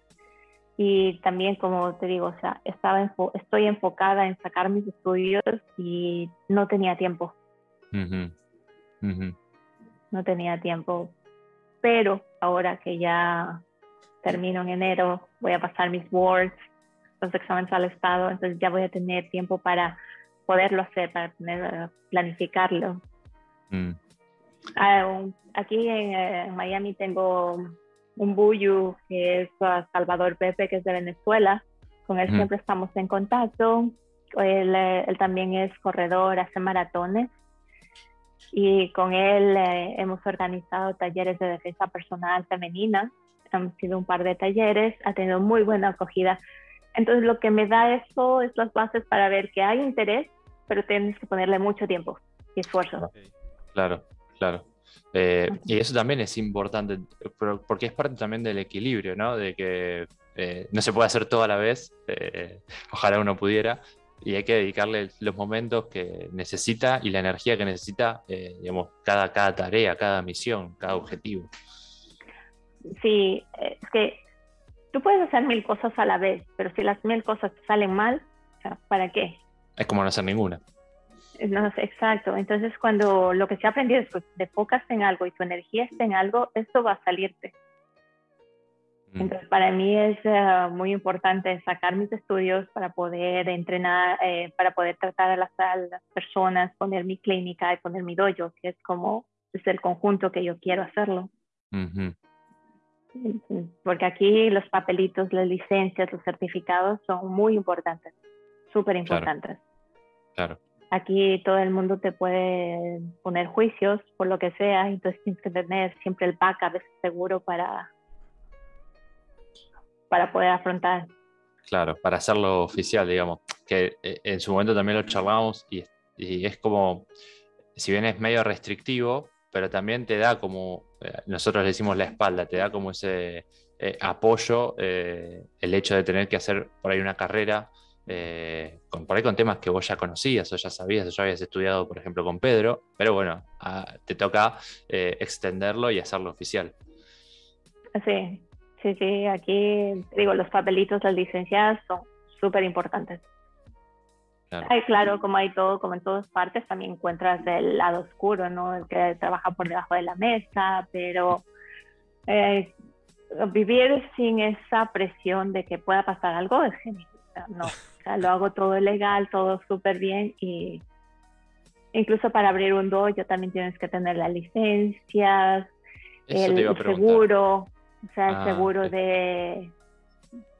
y también como te digo, o sea, estaba estoy enfocada en sacar mis estudios y no tenía tiempo. No tenía tiempo, pero ahora que ya termino en enero, voy a pasar mis boards, los exámenes al estado, entonces ya voy a tener tiempo para poderlo hacer, para tener, planificarlo. Mm. Ah, aquí eh, en, Miami tengo un buyu que es Salvador Pepe, que es de Venezuela. Con él siempre estamos en contacto. Él, eh, él, también es corredor, hace maratones. Y con él eh, hemos organizado talleres de defensa personal femenina. Han sido un par de talleres, ha tenido muy buena acogida. Entonces lo que me da eso es las bases para ver que hay interés, pero tienes que ponerle mucho tiempo y esfuerzo. Claro. Claro. Eh, y eso también es importante, porque es parte también del equilibrio, ¿no? De que eh, no se puede hacer todo a la vez, eh, ojalá uno pudiera, y hay que dedicarle los momentos que necesita y la energía que necesita, digamos, cada, cada tarea, cada misión, cada objetivo. Sí, es que tú puedes hacer mil cosas a la vez, pero si las mil cosas salen mal, ¿para qué? Es como no hacer ninguna. No, exacto. Entonces, cuando lo que se ha aprendido es que te enfocas en algo y tu energía está en algo, esto va a salirte. Mm. Entonces, para mí es eh, muy importante sacar mis estudios para poder entrenar, eh, para poder tratar a las, personas, poner mi clínica y poner mi dojo, que es como es el conjunto que yo quiero hacerlo. Porque aquí los papelitos, las licencias, los certificados son muy importantes, súper importantes. claro. Aquí todo el mundo te puede poner juicios por lo que sea, entonces tienes que tener siempre el backup seguro para, para poder afrontar. Claro, para hacerlo oficial, digamos. Que eh, en su momento también lo charlamos y, es como, si bien es medio restrictivo, pero también te da como, eh, nosotros le decimos la espalda, te da como ese eh, apoyo el hecho de tener que hacer por ahí una carrera eh, con, por ahí con temas que vos ya conocías o ya sabías, o ya habías estudiado, por ejemplo, con Pedro, pero bueno, te toca eh, extenderlo y hacerlo oficial. Sí, sí, sí, aquí digo, los papelitos de licenciadas son súper importantes. Claro. claro, como hay todo, como en todas partes, también encuentras el lado oscuro, ¿no? El que trabaja por debajo de la mesa, pero eh, vivir sin esa presión de que pueda pasar algo es genial. No, o sea, lo hago todo legal, todo súper bien y incluso para abrir un dojo también tienes que tener las licencias, el, seguro, o sea, el ah, seguro de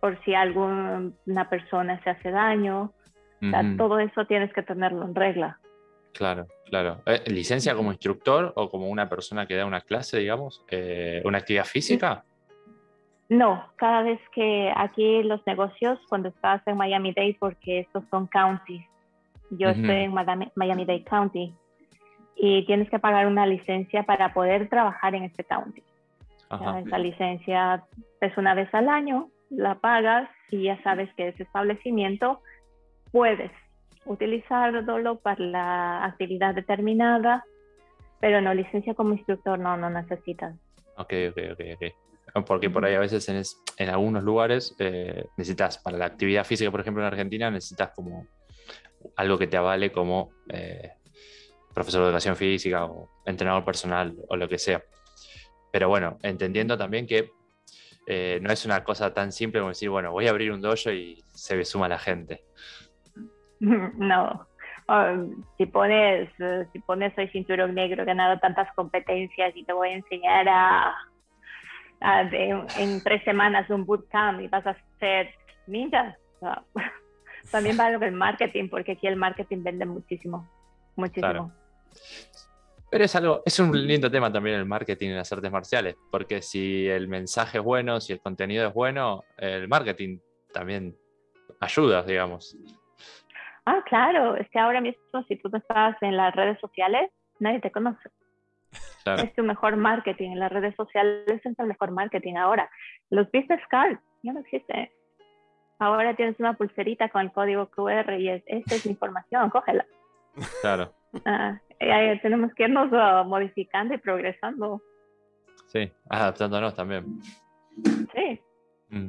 por si alguna persona se hace daño. O sea, todo eso tienes que tenerlo en regla. Claro, claro. Eh, ¿Licencia como instructor o como una persona que da una clase, digamos? Eh, ¿Una actividad física? No, cada vez que aquí los negocios, cuando estás en Miami Dade, porque estos son counties, yo estoy en Miami Dade County y tienes que pagar una licencia para poder trabajar en este county. Esa licencia es una vez al año, la pagas y ya sabes que ese establecimiento puedes utilizarlo para la actividad determinada, pero no licencia como instructor no, no necesitas. Ok, ok, ok, ok. Porque por ahí a veces en, en algunos lugares eh, necesitas, para la actividad física, por ejemplo en Argentina, necesitas como algo que te avale como eh, profesor de educación física o entrenador personal o lo que sea. Pero bueno, entendiendo también que eh, no es una cosa tan simple como decir, bueno, voy a abrir un dojo y se suma la gente. No. si pones, si pones soy cinturón negro, he ganado tantas competencias y te voy a enseñar a, en tres semanas un bootcamp y vas a ser ninja. también vale el marketing, porque aquí el marketing vende muchísimo, muchísimo. Pero es algo, es un lindo tema también el marketing en las artes marciales, porque si el mensaje es bueno, si el contenido es bueno, el marketing también ayuda, digamos. Ah, claro, es que ahora mismo si tú estás en las redes sociales, nadie te conoce. Es tu mejor marketing, en las redes sociales es el mejor marketing ahora. Los business cards ya no existen. Ahora tienes una pulserita con el código QR y es, esta es mi información, cógela. Claro. Ah, tenemos que irnos ah, modificando y progresando. Sí, adaptándonos también. Sí. Mm.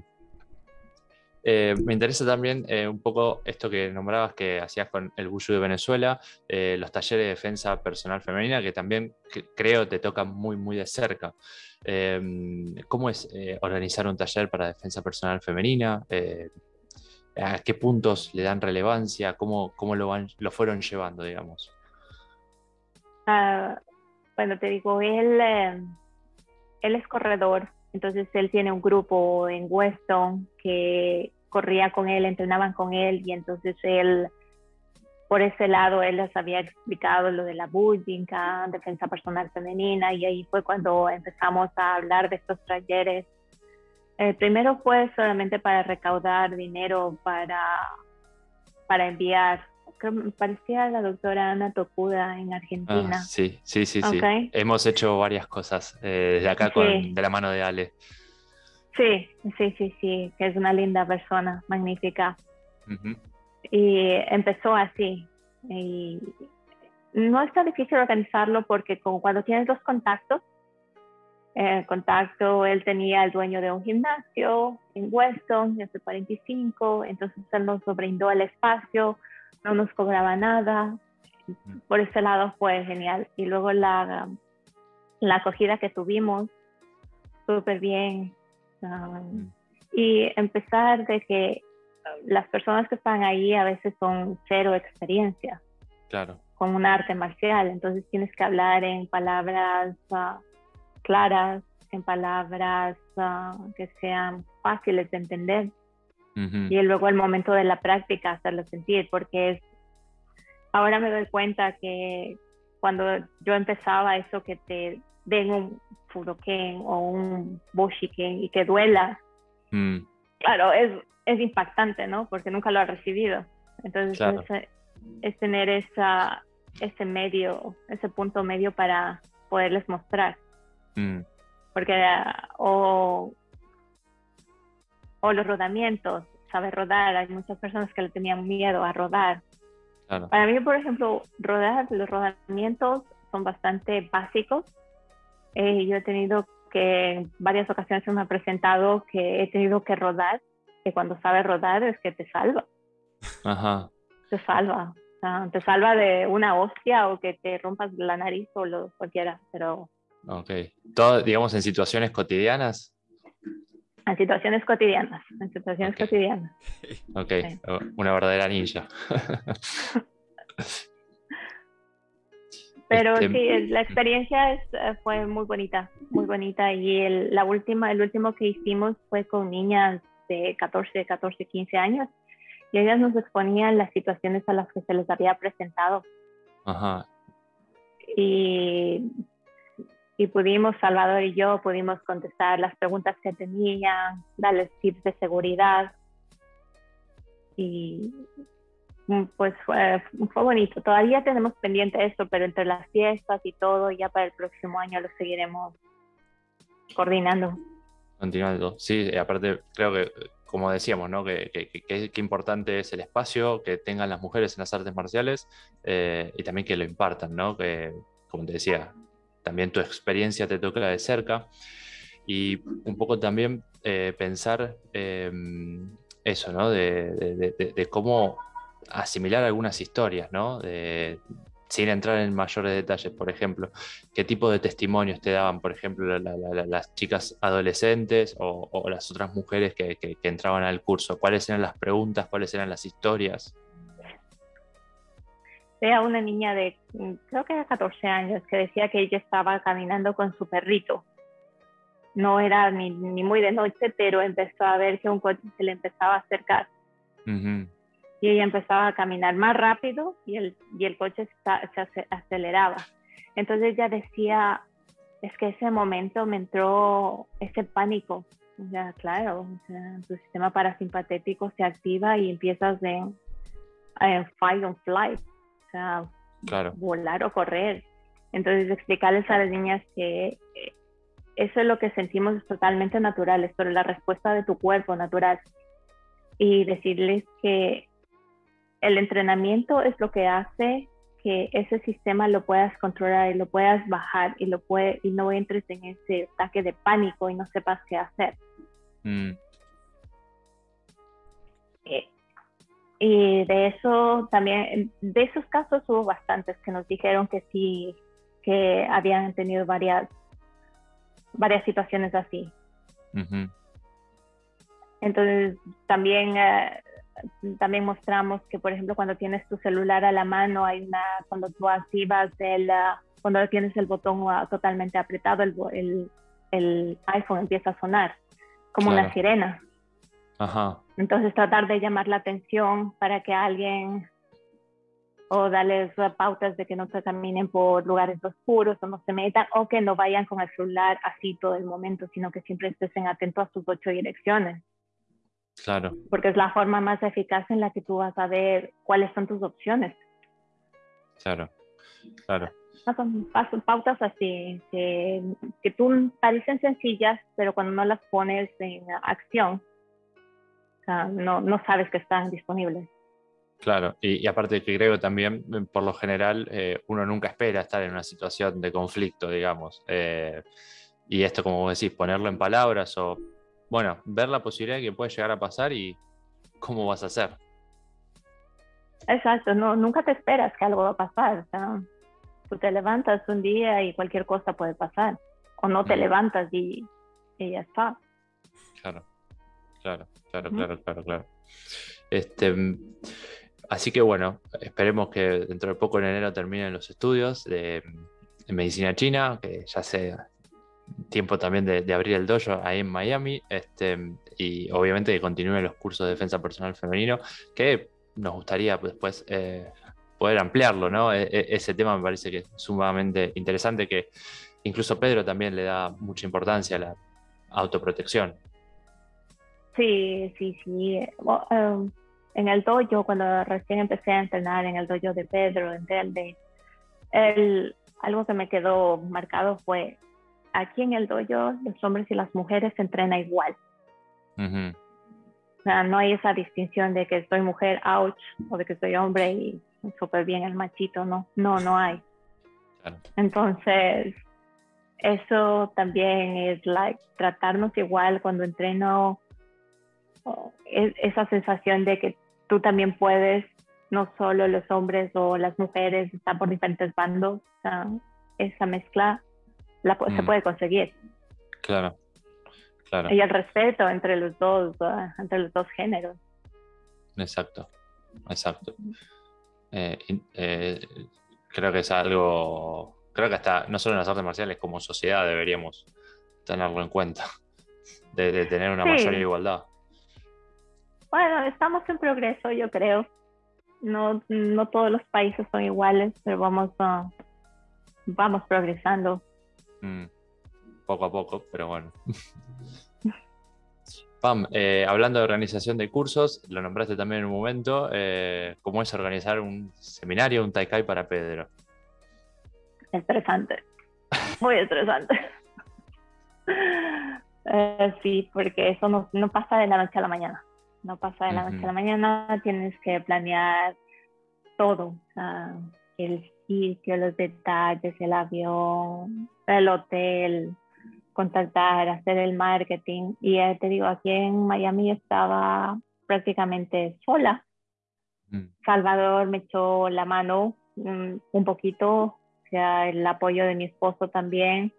Eh, me interesa también eh, un poco esto que nombrabas que hacías con el Buyu de Venezuela, eh, los talleres de defensa personal femenina, que también creo te tocan muy, muy de cerca. ¿Cómo es organizar un taller para defensa personal femenina? ¿A qué puntos le dan relevancia? ¿Cómo, cómo lo, van, lo fueron llevando, digamos? Ah, bueno, te digo, él, él es corredor entonces él tiene un grupo en Weston que corría con él, entrenaban con él y entonces él, por ese lado, él les había explicado lo de la bullying, defensa personal femenina y ahí fue cuando empezamos a hablar de estos talleres. Primero fue solamente para recaudar dinero para, para enviar parecía la doctora Ana Tokuda en Argentina. Ah, sí, sí, sí, sí. Hemos hecho varias cosas eh, desde acá con, de la mano de Ale. Sí, sí, sí, sí, que es una linda persona, magnífica. Y empezó así. Y no es tan difícil organizarlo porque como cuando tienes los contactos, el contacto, él tenía el dueño de un gimnasio en Weston, en 45, entonces él nos brindó el espacio, no nos cobraba nada. Por ese lado fue genial. Y luego la, la acogida que tuvimos, súper bien. Um, y empezar de que las personas que están ahí a veces son cero experiencia. Claro. Con un arte marcial. Entonces tienes que hablar en palabras uh, claras, en palabras uh, que sean fáciles de entender y luego el momento de la práctica hacerlo sentir, porque es, ahora me doy cuenta que cuando yo empezaba eso que te den un furoken o un boshiken y que duela, mm. claro, es, es impactante, ¿no? Porque nunca lo ha recibido. Entonces es, tener esa, ese medio, ese punto medio para poderles mostrar. Mm. Porque o o los rodamientos, saber rodar. Hay muchas personas que le tenían miedo a rodar. Para mí, por ejemplo, rodar, los rodamientos son bastante básicos. Eh, yo he tenido que, en varias ocasiones se me ha presentado que he tenido que rodar, que cuando sabes rodar es que te salva. Ajá. Te salva. te salva de una hostia o que te rompas la nariz o lo cualquiera, pero... Ok. Todo, digamos, en situaciones cotidianas. En situaciones cotidianas, en situaciones cotidianas. Ok, una verdadera ninja. Pero este, sí, la experiencia es, eh, fue muy bonita, muy bonita. Y el, la última, el último que hicimos fue con niñas de 14, 14, 15 años. Y ellas nos exponían las situaciones a las que se les había presentado. Ajá. Y, y pudimos, Salvador y yo, pudimos contestar las preguntas que tenían, darles tips de seguridad. Y, Mm, pues fue, fue, bonito. Todavía tenemos pendiente esto, pero entre las fiestas y todo, ya para el próximo año lo seguiremos coordinando. Continuando, sí, aparte creo que, como decíamos, ¿no? Que, que, que, importante es el espacio que tengan las mujeres en las artes marciales eh, y también que lo impartan, ¿no? Que, como te decía, también tu experiencia te toca de cerca y un poco también eh, pensar em, eso, ¿no? De, cómo asimilar algunas historias, ¿no? sin entrar en mayores detalles, por ejemplo, qué tipo de testimonios te daban, por ejemplo, las chicas adolescentes o, las otras mujeres que, entraban al curso, cuáles eran las preguntas, cuáles eran las historias. Era una niña de, creo que era 14 años, que decía que ella estaba caminando con su perrito. No era ni, muy de noche, pero empezó a ver que un coche se le empezaba a acercar y ella empezaba a caminar más rápido y el, y el coche se, aceleraba. Entonces ella decía, es que ese momento me entró ese pánico. Ya, claro, tu sistema parasimpatético se activa y empiezas en, fight or flight, o sea, volar o correr. Entonces explicarles a las niñas que eh, eso es lo que sentimos es totalmente natural, es la respuesta de tu cuerpo natural. Y decirles que el entrenamiento es lo que hace que ese sistema lo puedas controlar y lo puedas bajar y, lo puede, y no entres en ese ataque de pánico y no sepas qué hacer. Mm. Eh, y de eso también, de esos casos hubo bastantes que nos dijeron que sí, que habían tenido varias, varias situaciones así. Entonces, también eh, también mostramos que, por ejemplo, cuando tienes tu celular a la mano, hay una, cuando tú activas el, ah, cuando tienes el botón ah, totalmente apretado, el, el, iPhone empieza a sonar como una sirena. Ajá. Entonces tratar de llamar la atención para que alguien o darles pautas de que no se caminen por lugares oscuros o no se metan o que no vayan con el celular así todo el momento, sino que siempre estén atentos a sus ocho direcciones. Claro. Porque es la forma más eficaz en la que tú vas a ver cuáles son tus opciones. Claro, claro. Son pautas así que, que tú parecen sencillas, pero cuando no las pones en acción, no, no sabes que están disponibles. Claro, y, aparte que creo también, por lo general, eh, uno nunca espera estar en una situación de conflicto, digamos. Eh, y esto, como vos decís, ponerlo en palabras o bueno, ver la posibilidad de que puede llegar a pasar y cómo vas a hacer. Exacto, no, nunca te esperas que algo va a pasar. tú te levantas un día y cualquier cosa puede pasar. O no te levantas y, ya está. Claro, claro, claro, claro, claro, claro. Este, así que bueno, esperemos que dentro de poco en enero terminen los estudios de, de medicina china, que ya se tiempo también de, abrir el dojo ahí en Miami este, y obviamente que continúen los cursos de defensa personal femenino, que nos gustaría después eh, poder ampliarlo, ¿no? E, e, ese tema me parece que es sumamente interesante, que incluso Pedro también le da mucha importancia a la autoprotección. Sí, sí, sí. Um, en el dojo, cuando recién empecé a entrenar en el dojo de Pedro, en Telde, el, algo que me quedó marcado fue aquí en el dojo los hombres y las mujeres se entrenan igual. O sea, no hay esa distinción de que soy mujer, ouch, o de que soy hombre y súper bien el machito, no, no, no hay. Entonces, eso también es like tratarnos igual cuando entreno, esa sensación de que tú también puedes, no solo los hombres o las mujeres están por diferentes bandos, o sea, esa mezcla se mm. puede conseguir. Claro, claro. Y el respeto entre los dos, ah, entre los dos géneros. Exacto, exacto. Eh, eh, creo que es algo, creo que hasta, no solo en las artes marciales, como sociedad deberíamos tenerlo en cuenta, de, tener una mayor igualdad. Bueno, estamos en progreso, yo creo. No, no todos los países son iguales, pero vamos, uh, vamos progresando. Mm, poco a poco, pero bueno. Pam, eh, hablando de organización de cursos, lo nombraste también en un momento, eh, ¿cómo es organizar un seminario, un Taikai para Pedro? Estresante, muy estresante. Eh, sí, porque eso no, no, pasa de la noche a la mañana, no pasa de la noche a la mañana, tienes que planear todo, el sitio, los detalles, el avión, el hotel, contactar, hacer el marketing. Y te digo, aquí en Miami estaba prácticamente sola. Mm. Salvador me echó la mano mm, un, poquito, o sea, el apoyo de mi esposo también,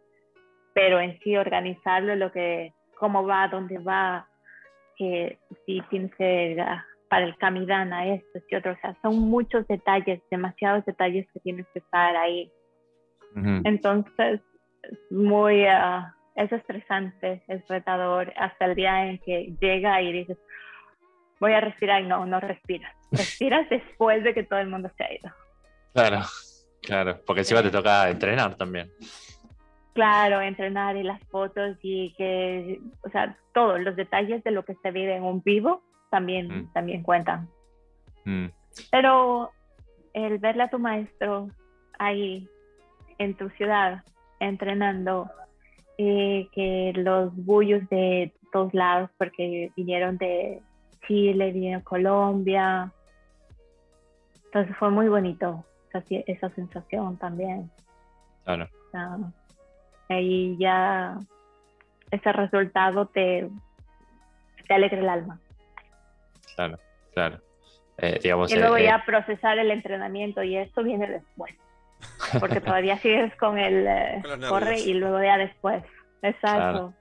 pero en sí organizarlo, lo que, cómo va, dónde va, que si tienes que para el camidana, esto y otro, o sea, son muchos detalles, demasiados detalles que tienes que estar ahí. Entonces, muy, uh, es estresante, es retador hasta el día en que llega y dices, voy a respirar y no, no respiras. Respiras después de que todo el mundo se ha ido. Claro, claro, porque encima te toca entrenar también. Claro, entrenar y las fotos y que, o sea, todos los detalles de lo que se vive en un vivo también, mm. también cuentan. Mm. Pero el verle a tu maestro ahí en tu ciudad entrenando eh, que los bullos de todos lados, porque vinieron de Chile, vinieron de Colombia. Entonces fue muy bonito esa, sensación también. Claro. Ahí ya ese resultado te, te alegra el alma. Claro, claro. Eh, digamos, y luego eh, ya procesar el entrenamiento y eso viene después porque todavía sigues con el eh, corre y luego ya después. Exacto.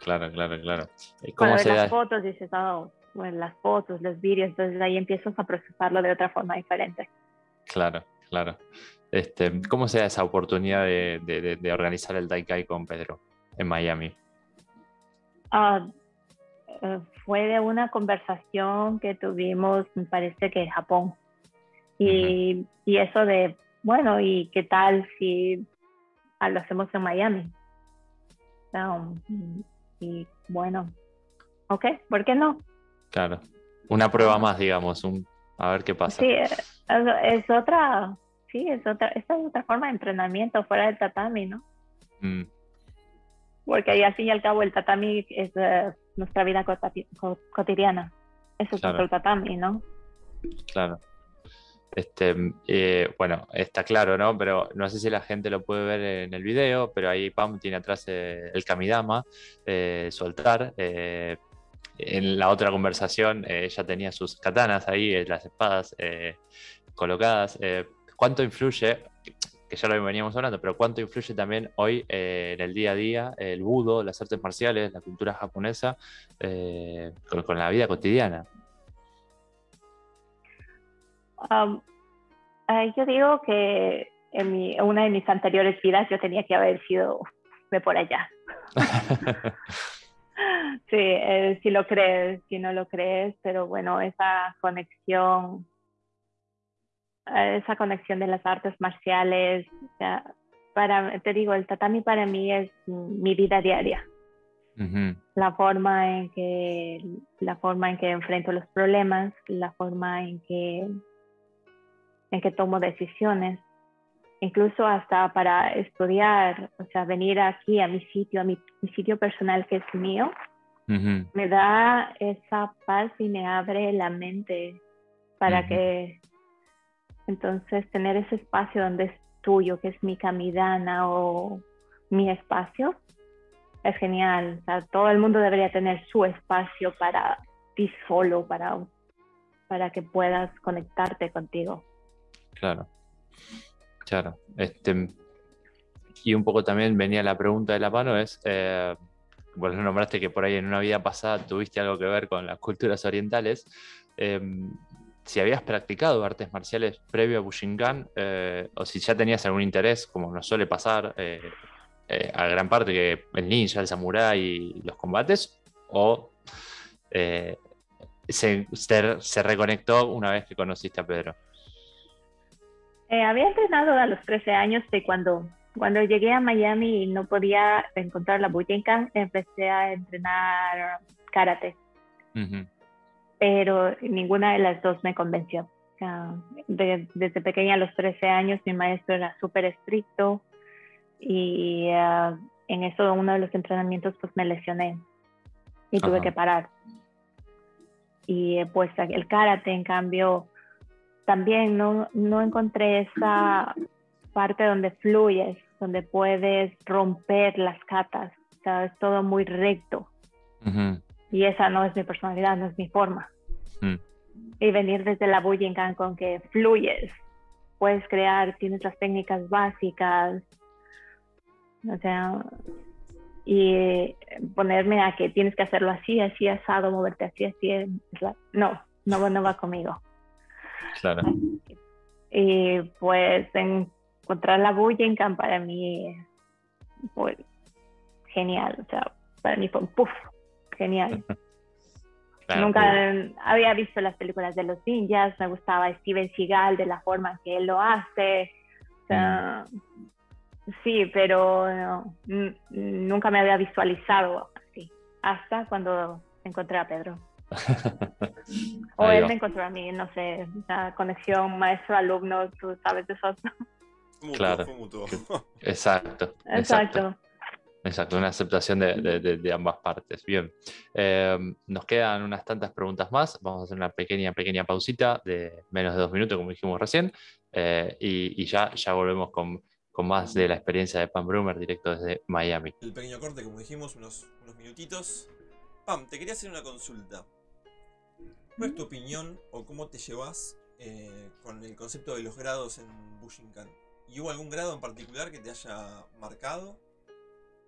Claro, claro, claro. ¿Cómo se las fotos dices, oh, bueno, las fotos, los vídeos, entonces ahí empiezas a procesarlo de otra forma diferente. Claro, claro. Este, ¿Cómo se da esa oportunidad de, de, organizar el Daikai con Pedro en Miami? Ah, eh, fue de una conversación que tuvimos, me parece que en Japón. Y, y eso de bueno, ¿y qué tal si ah, lo hacemos en Miami? y bueno, ok, ¿por qué no? Claro, una prueba más, digamos, un, a ver qué pasa. Sí, es, otra, sí, es otra, esta es otra forma de entrenamiento fuera del tatami, ¿no? Mm. Porque ahí al fin y al cabo el tatami es eh, nuestra vida cotidiana. Eso es el tatami, ¿no? Claro. Este, eh, bueno, está claro, ¿no? Pero no sé si la gente lo puede ver en el video, pero ahí Pam tiene atrás eh, el Kamidama, eh, su altar. en la otra conversación ella tenía sus katanas ahí, las espadas colocadas. ¿Cuánto influye, que ya lo veníamos hablando, pero cuánto influye también hoy en el día a día el budo, las artes marciales, la cultura japonesa con la vida cotidiana? yo digo que en, una de mis anteriores vidas yo tenía que haber sido de por allá. sí, eh, si lo crees, si no lo crees, pero bueno, esa conexión, eh, esa conexión de las artes marciales, para, te digo, el tatami para mí es mi vida diaria. La forma en que la forma en que enfrento los problemas, la forma en que en que tomo decisiones, incluso hasta para estudiar, o sea, venir aquí a mi sitio, a mi, sitio personal que es mío, me da esa paz y me abre la mente para que entonces tener ese espacio donde es tuyo, que es mi camidana o mi espacio, es genial. O sea, todo el mundo debería tener su espacio para ti solo, para, para que puedas conectarte contigo. Claro, claro. Este, y un poco también venía la pregunta de la mano, es, eh, lo nombraste que por ahí en una vida pasada tuviste algo que ver con las culturas orientales. Em, si habías practicado artes marciales previo a Bushinkan, eh, o si ya tenías algún interés, como nos suele pasar eh, eh, a gran parte, que el ninja, el samurái y los combates, o se, se, reconectó una vez que conociste a Pedro. había entrenado a los 13 años y cuando, cuando llegué a Miami y no podía encontrar la Bushinkan, empecé a entrenar karate pero ninguna de las dos me convenció. desde pequeña, a los 13 años, mi maestro era súper estricto y ah, en eso, uno de los entrenamientos, pues me lesioné y tuve que parar. Y pues el karate, en cambio, también no, no encontré esa parte donde fluyes, donde puedes romper las catas, o sea, es todo muy recto. Y esa no es mi personalidad, no es mi forma. Mm. Y venir desde la Bujinkan con que fluyes, puedes crear, tienes las técnicas básicas, o sea, y ponerme a que tienes que hacerlo así, así asado, moverte así, así, no, no, no va conmigo. Claro. Y pues encontrar la Bujinkan para mí, pues, genial, o sea, para mí fue, puff, genial. Nunca había visto las películas de los ninjas, me gustaba Steven Seagal de la forma que él lo hace. Mm. Sí, pero nunca me había visualizado así, hasta cuando encontré a Pedro. o él me encontró a mí, no sé, una conexión maestro-alumno, tú sabes de eso. claro. Exacto. Exacto. Exacto, una aceptación de, ambas partes. Bien, eh, nos quedan unas tantas preguntas más. Vamos a hacer una pequeña, pequeña pausita de menos de dos minutos, como dijimos recién, eh, y, ya, ya volvemos con, más de la experiencia de Pam Brumer directo desde Miami. El pequeño corte, como dijimos, unos, unos minutitos. Pam, te quería hacer una consulta. ¿Cuál es tu opinión o cómo te llevas eh, con el concepto de los grados en Bushinkan? ¿Y hubo algún grado en particular que te haya marcado?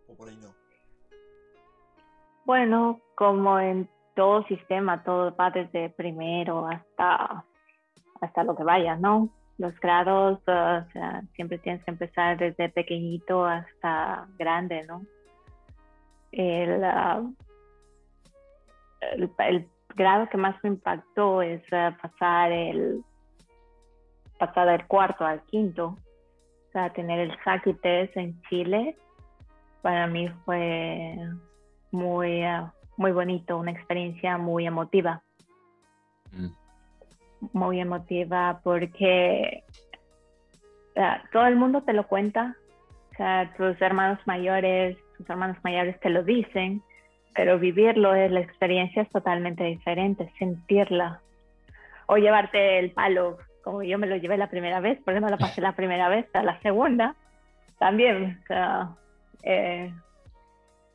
¿O por ahí no? Bueno, como en todo sistema, todo va desde primero hasta, hasta lo que vaya, ¿no? Los grados, o sea, siempre tienes que empezar desde pequeñito hasta grande, ¿no? El, ah, el, grado que más me impactó es ah, pasar el pasar del cuarto al quinto, o sea, tener el Sakites en Chile para mí fue muy, ah, muy bonito, una experiencia muy emotiva. Mm. Muy emotiva porque todo el mundo te lo cuenta, o sea, tus hermanos mayores, tus hermanos mayores te lo dicen, pero vivirlo es la experiencia es totalmente diferente, sentirla o llevarte el palo como yo me lo llevé la primera vez, porque no lo pasé la primera vez, a la segunda también, o sea, eh,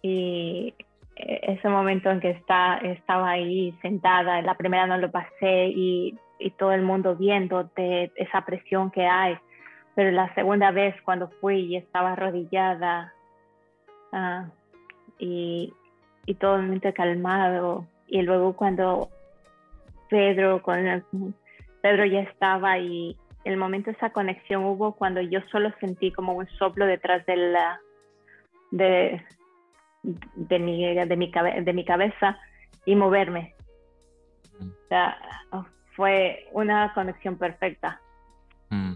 y eh, ese momento en que está, estaba ahí sentada, la primera no lo pasé y, y todo el mundo viéndote, esa presión que hay. Pero la segunda vez cuando fui y estaba arrodillada ah, y, y todo el mundo calmado. Y luego cuando Pedro, con Pedro ya estaba y el momento de esa conexión hubo cuando yo solo sentí como un soplo detrás de la, de, de, mi, de, mi, de mi cabeza y moverme. O sea, fue una conexión perfecta. Mm.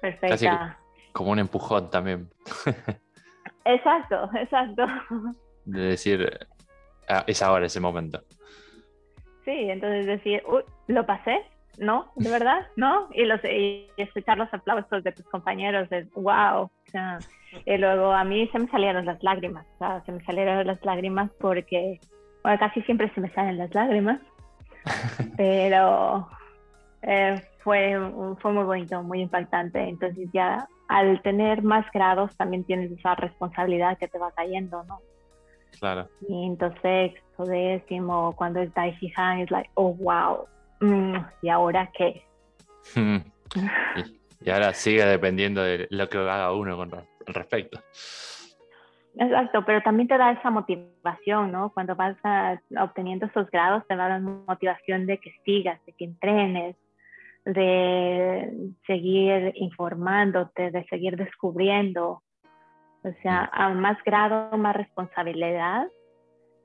Perfecta. como un empujón también. exacto, exacto. De decir, ah, es ahora ese momento. Sí, entonces decir, lo pasé, ¿no? ¿De verdad? ¿No? Y, los, y escuchar los aplausos de tus compañeros, es wow. O sea, y luego a mí se me salieron las lágrimas, se me salieron las lágrimas porque, bueno, casi siempre se me salen las lágrimas, pero eh, fue, fue muy bonito, muy impactante. Entonces ya al tener más grados también tienes esa responsabilidad que te va cayendo, ¿no? Claro. Quinto, sexto, décimo, cuando es Daishi Han, es like, oh, wow, ¿y ahora qué? y, ahora sigue dependiendo de lo que haga uno con, respecto. Exacto, pero también te da esa motivación, ¿no? Cuando vas obteniendo esos grados, te da la motivación de que sigas, de que entrenes, de seguir informándote, de seguir descubriendo. O sea, a más grado, más responsabilidad,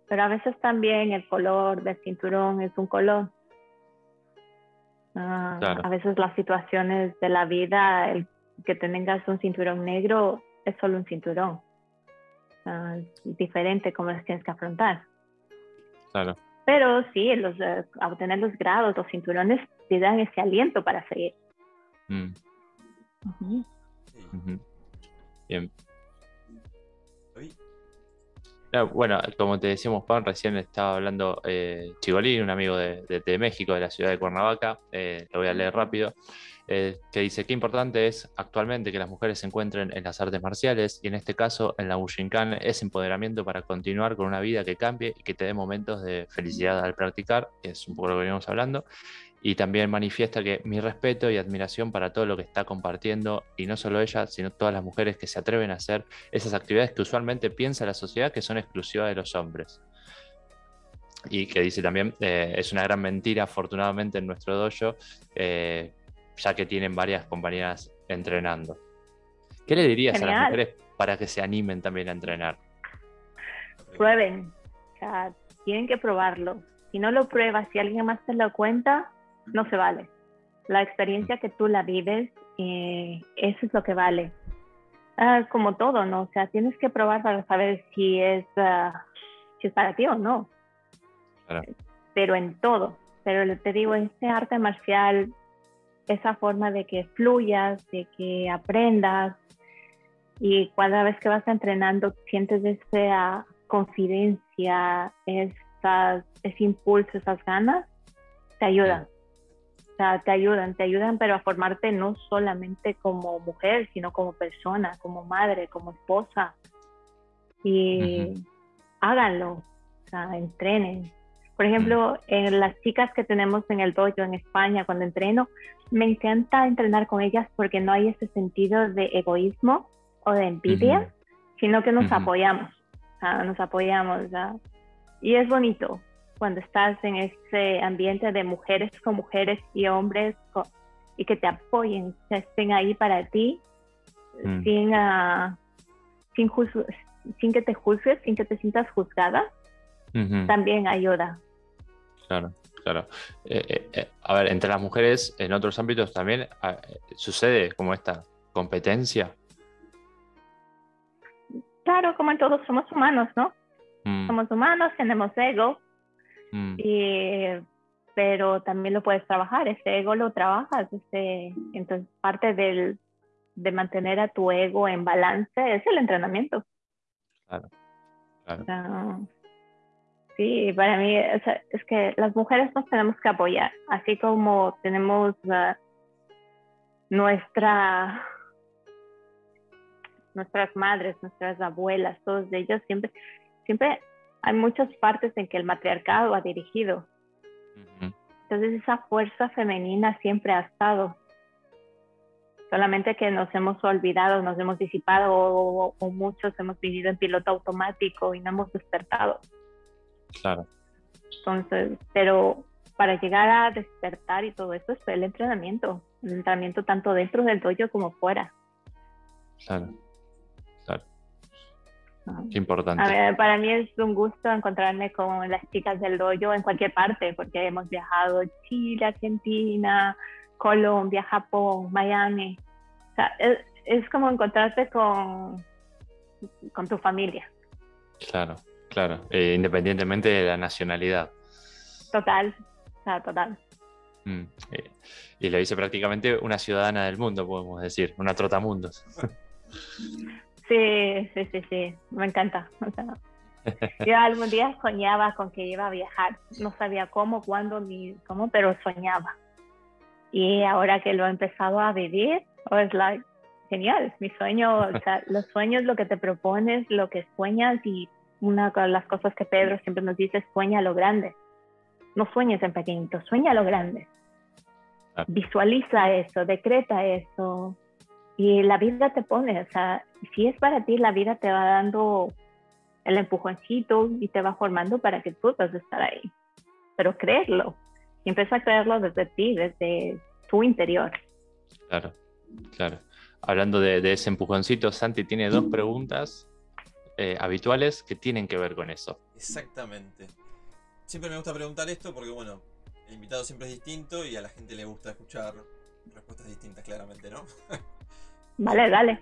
pero a veces también el color del cinturón es un color. Ah, a veces las situaciones de la vida, el que tengas un cinturón negro es solo un cinturón. Ah, diferente como las tienes que afrontar. Claro. Pero sí, los, uh, obtener los grados, los cinturones, te dan ese aliento para seguir. Mm. Bien. Bueno, como te decíamos, Pan, recién estaba hablando eh, Chigolín, un amigo de, México, de la ciudad de Cuernavaca, eh, lo voy a leer rápido, eh, que dice que importante es actualmente que las mujeres se encuentren en las artes marciales y en este caso en la Bushinkan es empoderamiento para continuar con una vida que cambie y que te dé momentos de felicidad al practicar, que es un poco lo que venimos hablando, y también manifiesta que mi respeto y admiración para todo lo que está compartiendo, y no solo ella, sino todas las mujeres que se atreven a hacer esas actividades que usualmente piensa la sociedad que son exclusivas de los hombres. Y que dice también, eh, es una gran mentira, afortunadamente en nuestro dojo, eh, ya que tienen varias compañeras entrenando. ¿Qué le dirías a las mujeres para que se animen también a entrenar? Prueben, o sea, tienen que probarlo. Si no lo pruebas, si alguien más te lo cuenta, no se vale. La experiencia que tú la vives, eh, eso es lo que vale. Ah, como todo, ¿no? O sea, tienes que probar para saber si es, ah, si es para ti o no. Pero en todo. Pero te digo, este arte marcial, esa forma de que fluyas, de que aprendas, y cada vez que vas entrenando sientes esa confidencia, esas, ese impulso, esas ganas, te ayuda sea, te ayudan, te ayudan, pero a formarte no solamente como mujer, sino como persona, como madre, como esposa. Y háganlo, o sea, entrenen. Por ejemplo, en las chicas que tenemos en el dojo en España, cuando entreno, me encanta entrenar con ellas porque no hay ese sentido de egoísmo o de envidia, sino que nos apoyamos, o sea, nos apoyamos. Y es bonito, cuando estás en ese ambiente de mujeres con mujeres y hombres y que te apoyen, que estén ahí para ti, mm. sin, uh, sin, sin, que te juzgues, sin que te sientas juzgada, también ayuda. Claro, claro. Eh, eh, eh, a ver, entre las mujeres en otros ámbitos también ah, sucede como esta competencia. Claro, como en todos somos humanos, ¿no? Mm. Somos humanos, tenemos ego, Mm. pero también lo puedes trabajar, ese ego lo trabajas, ese, entonces parte del, de mantener a tu ego en balance es el entrenamiento. Claro, claro. sí, para mí es, que las mujeres nos tenemos que apoyar, así como tenemos uh, nuestra nuestras madres, nuestras abuelas, todos ellos siempre, siempre hay muchas partes en que el matriarcado ha dirigido. Entonces esa fuerza femenina siempre ha estado. Solamente que nos hemos olvidado, nos hemos disipado o, muchos hemos vivido en piloto automático y no hemos despertado. Claro. Entonces, pero para llegar a despertar y todo eso es el entrenamiento. El entrenamiento tanto dentro del dojo como fuera. Claro. Qué importante. para mí es un gusto encontrarme con las chicas del dojo en cualquier parte, porque hemos viajado Chile, Argentina, Colombia, Japón, Miami. O sea, es, como encontrarte con, con tu familia. Claro, claro, eh, independientemente de la nacionalidad. Total, o sea, total. Mm, eh, y le dice prácticamente una ciudadana del mundo, podemos decir, una trotamundos. Sí, sí, sí, sí, me encanta. yo algún día soñaba con que iba a viajar, no sabía cómo, cuándo ni cómo, pero soñaba. Y ahora que lo he empezado a vivir, oh, es like, genial, mi sueño, o sea, los sueños, lo que te propones, lo que sueñas y una de las cosas que Pedro siempre nos dice es sueña lo grande. No sueñes en pequeñito, sueña lo grande. Visualiza eso, decreta eso, y la vida te pone, o sea, si es para ti, la vida te va dando el empujoncito y te va formando para que tú puedas estar ahí. Pero creerlo, y empieza a creerlo desde ti, desde tu interior. Claro, claro. Hablando de, ese empujoncito, Santi tiene dos preguntas eh, habituales que tienen que ver con eso. Exactamente. Siempre me gusta preguntar esto porque, bueno, el invitado siempre es distinto y a la gente le gusta escuchar respuestas distintas, claramente, ¿no? Vale, dale.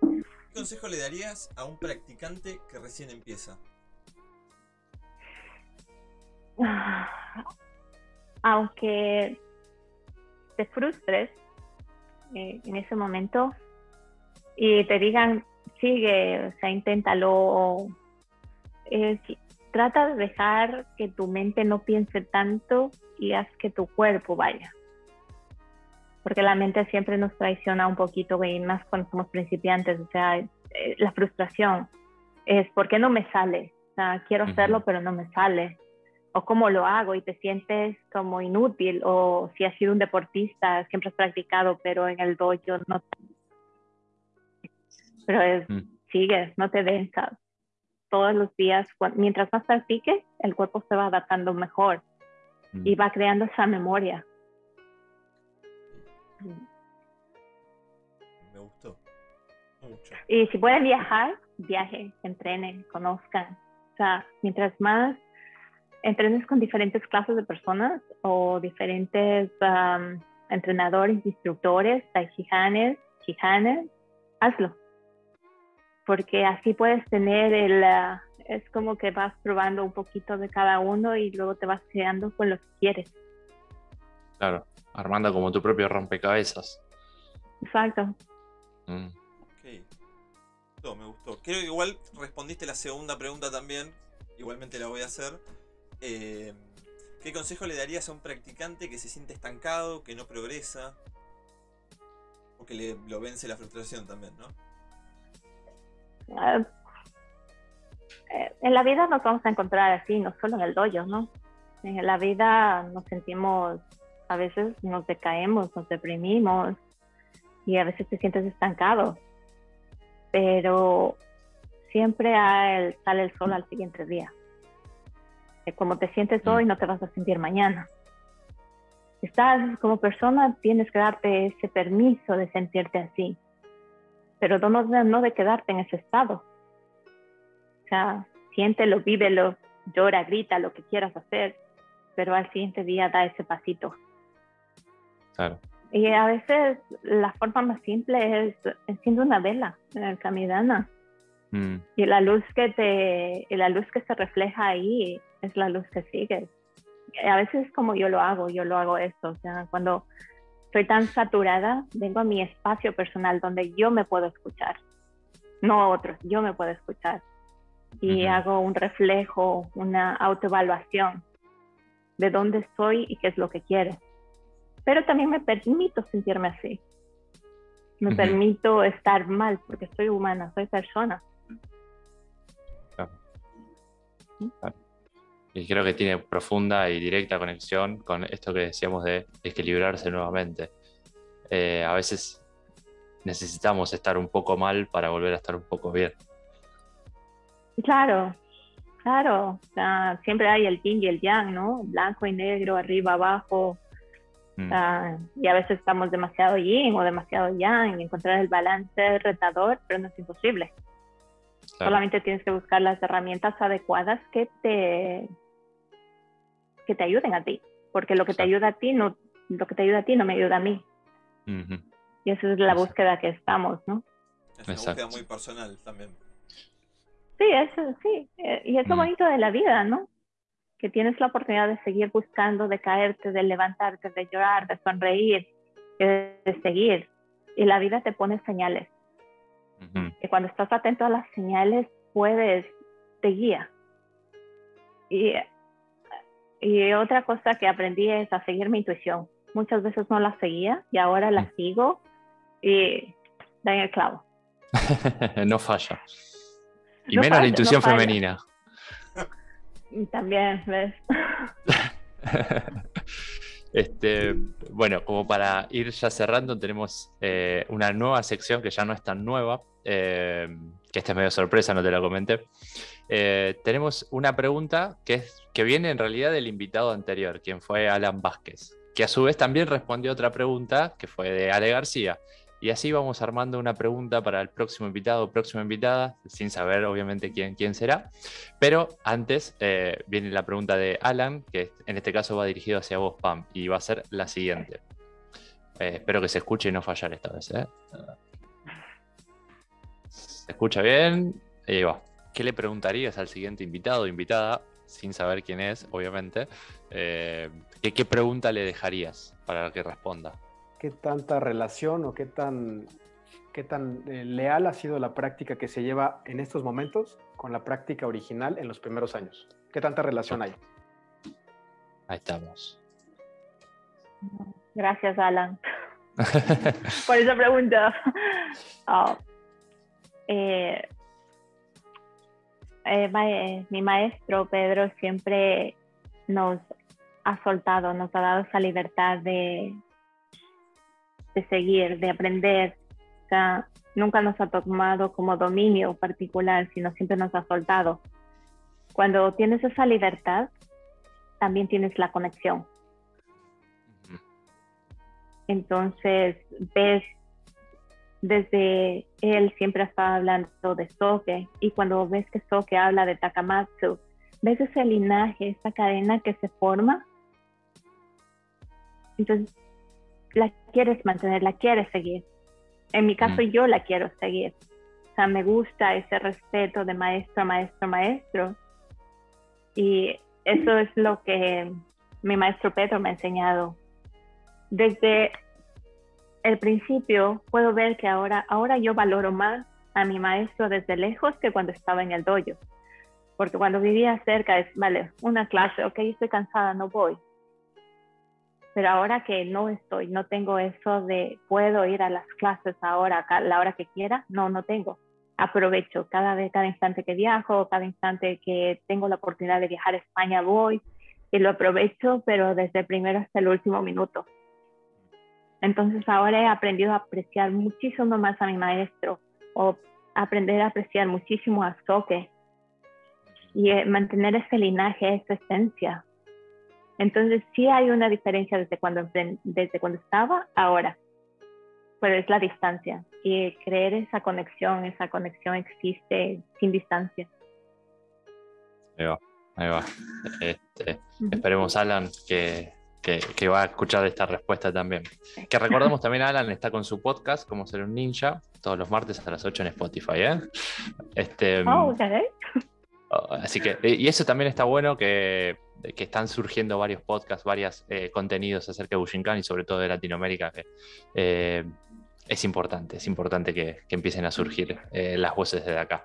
¿Qué consejo le darías a un practicante que recién empieza? Aunque te frustres eh, en ese momento y te digan, sigue, o sea, inténtalo, trata de dejar que tu mente no piense tanto y haz que tu cuerpo vaya porque la mente siempre nos traiciona un poquito, y más cuando somos principiantes, o sea, eh, la frustración es, ¿por qué no me sale? O sea, quiero hacerlo, pero no me sale. O cómo lo hago y te sientes como inútil, o si has sido un deportista, siempre has practicado, pero en el dojo no. Pero es, mm. sigues, no te densas. Todos los días, mientras más practiques, el cuerpo se va adaptando mejor y mm. va creando esa memoria me gustó. Mucho. Y si pueden viajar, viajen, entrenen, conozcan. O sea, mientras más entrenes con diferentes clases de personas o diferentes entrenadores, instructores, taijihanes, chihanes, hazlo. Porque así puedes tener el, ah, es como que vas probando un poquito de cada uno y luego te vas quedando con lo que quieres. Claro armando como tu propio rompecabezas. Exacto. Mm. Ok. me gustó. Creo que igual respondiste la segunda pregunta también. Igualmente la voy a hacer. Eh, ¿Qué consejo le darías a un practicante que se siente estancado, que no progresa? O que le, lo vence la frustración también, ¿no? Ah, eh, en la vida nos vamos a encontrar así, no solo en el dojo, ¿no? En la vida nos sentimos a veces nos decaemos, nos deprimimos y a veces te sientes estancado, pero siempre sale el sol al siguiente día. Como te sientes hoy, mm. no te vas a sentir mañana. Estás como persona, tienes que darte ese permiso de sentirte así, pero no, no de quedarte en ese estado. O sea, siéntelo, vívelo, llora, grita, lo que quieras hacer, pero al siguiente día da ese pasito. Y a veces la forma más simple es enciende una vela en el camidana. Mm. Y la luz que te, y la luz que se refleja ahí es la luz que sigues. a veces es como yo lo hago, yo lo hago esto. O sea, cuando estoy tan saturada, vengo a mi espacio personal donde yo me puedo escuchar. No a otros, yo me puedo escuchar. Y hago un reflejo, una autoevaluación de dónde estoy y qué es lo que quiero pero también me permito sentirme así. Me permito estar mal porque soy humana, soy persona. Y creo que tiene profunda y directa conexión con esto que decíamos de equilibrarse nuevamente. Eh, a veces necesitamos estar un poco mal para volver a estar un poco bien. Claro, claro. siempre hay el yin y el yang, ¿no? Blanco y negro, arriba, abajo, Mm. Ah, y a veces estamos demasiado yin o demasiado yang y encontrar el balance retador, pero no es imposible. Solamente tienes que buscar las herramientas adecuadas que te, que te ayuden a ti, porque lo que te ayuda a ti no, lo que te ayuda a ti no me ayuda a mí. Y esa es la búsqueda que estamos, ¿no? Es una búsqueda muy personal también. Sí, eso sí. Eh, y es lo mm. bonito de la vida, ¿no? Que tienes la oportunidad de seguir buscando, de caerte, de levantarte, de llorar, de sonreír, de, seguir. Y la vida te pone señales. Y cuando estás atento a las señales, puedes, te guía. Y, y otra cosa que aprendí es a seguir mi intuición. Muchas veces no la seguía y ahora la sigo y da en el clavo. no falla. Y menos la intuición femenina. También, ¿ves? este, bueno, como para ir ya cerrando, tenemos eh, una nueva sección que ya no es tan nueva, eh, que esta es medio sorpresa, no te la comenté, eh, tenemos una pregunta que, que viene en realidad del invitado anterior, quien fue Alan Vázquez, que a su vez también respondió otra pregunta que fue de Ale García. Y así vamos armando una pregunta para el próximo invitado o próxima invitada, sin saber obviamente quién, quién será. Pero antes eh, viene la pregunta de Alan, que en este caso va dirigido hacia vos, Pam, y va a ser la siguiente. Eh, espero que se escuche y no fallar esta vez. ¿eh? ¿Se escucha bien? Ahí va. ¿Qué le preguntarías al siguiente invitado o invitada, sin saber quién es, obviamente? ¿qué, ¿Qué pregunta le dejarías para que responda? Qué tanta relación o qué tan, qué tan eh, leal ha sido la práctica que se lleva en estos momentos con la práctica original en los primeros años. ¿Qué tanta relación hay? Ahí estamos. Gracias, Alan, por esa pregunta. Oh, eh, eh, mi maestro Pedro siempre nos ha soltado, nos ha dado esa libertad de, de seguir, de aprender. O sea, nunca nos ha tomado como dominio particular, sino siempre nos ha soltado. Cuando tienes esa libertad, también tienes la conexión. Entonces, ves, desde él siempre estaba hablando de Soke, y cuando ves que Soke habla de Takamatsu, ves ese linaje, esa cadena que se forma. Entonces, la quieres mantener, la quieres seguir. En mi caso, yo la quiero seguir. O sea, me gusta ese respeto de maestro, maestro, maestro. Y eso es lo que mi maestro Pedro me ha enseñado. Desde el principio puedo ver que ahora, ahora yo valoro más a mi maestro desde lejos que cuando estaba en el dojo. Porque cuando vivía cerca es, vale, una clase, ok, estoy cansada, no voy pero ahora que no estoy, no tengo eso de puedo ir a las clases ahora, la hora que quiera, no, no tengo. Aprovecho cada vez, cada instante que viajo, cada instante que tengo la oportunidad de viajar a España voy y lo aprovecho, pero desde el primero hasta el último minuto. Entonces ahora he aprendido a apreciar muchísimo más a mi maestro o aprender a apreciar muchísimo a Soke y eh, mantener ese linaje, esa esencia, entonces sí hay una diferencia desde cuando, desde cuando estaba ahora, pero es la distancia y creer esa conexión, esa conexión existe sin distancia. Ahí va, ahí va. Este, esperemos, Alan, que, que, va a escuchar esta respuesta también. Que recordemos también, Alan está con su podcast, Como ser un ninja, todos los martes a las 8 en Spotify. ¿eh? Este, oh, okay. Oh, así que, y eso también está bueno que están surgiendo varios podcasts, varios eh, contenidos acerca de Bushinkan y sobre todo de Latinoamérica, que eh, es importante, es importante que, empiecen a surgir eh, las voces de acá.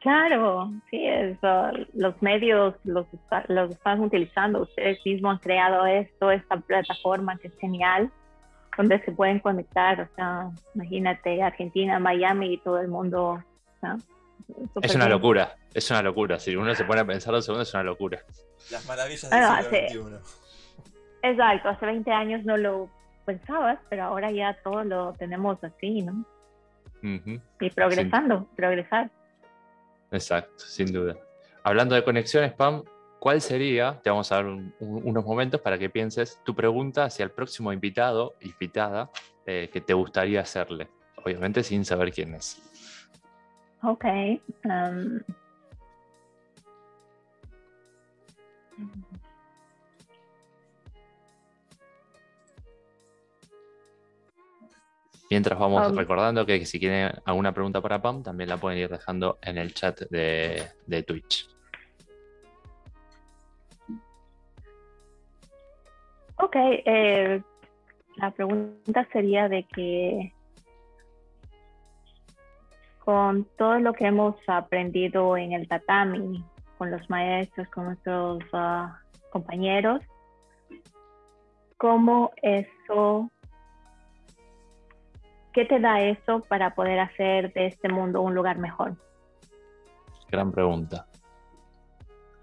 Claro, sí, eso, los medios los, los están utilizando, ustedes mismos han creado esto, esta plataforma que es genial, donde se pueden conectar, o sea, imagínate Argentina, Miami y todo el mundo. Es una locura, es una locura. Si uno se pone a pensar dos segundos, es una locura. Las maravillas del siglo XXI. Exacto, hace 20 años no lo pensabas, pero ahora ya todo lo tenemos así, ¿no? Y progresando, progresar. Exacto, sin duda. Hablando de conexiones, Pam, ¿cuál sería, te vamos a dar unos momentos para que pienses tu pregunta hacia el próximo invitado, invitada, eh, que te gustaría hacerle? Obviamente sin saber quién es. Ok. Um, Mientras vamos um, recordando que si tienen alguna pregunta para Pam, también la pueden ir dejando en el chat de, de Twitch. Ok, eh, la pregunta sería de que con todo lo que hemos aprendido en el tatami, con los maestros, con nuestros ah, compañeros, cómo eso, qué te da eso para poder hacer de este mundo un lugar mejor. Gran pregunta.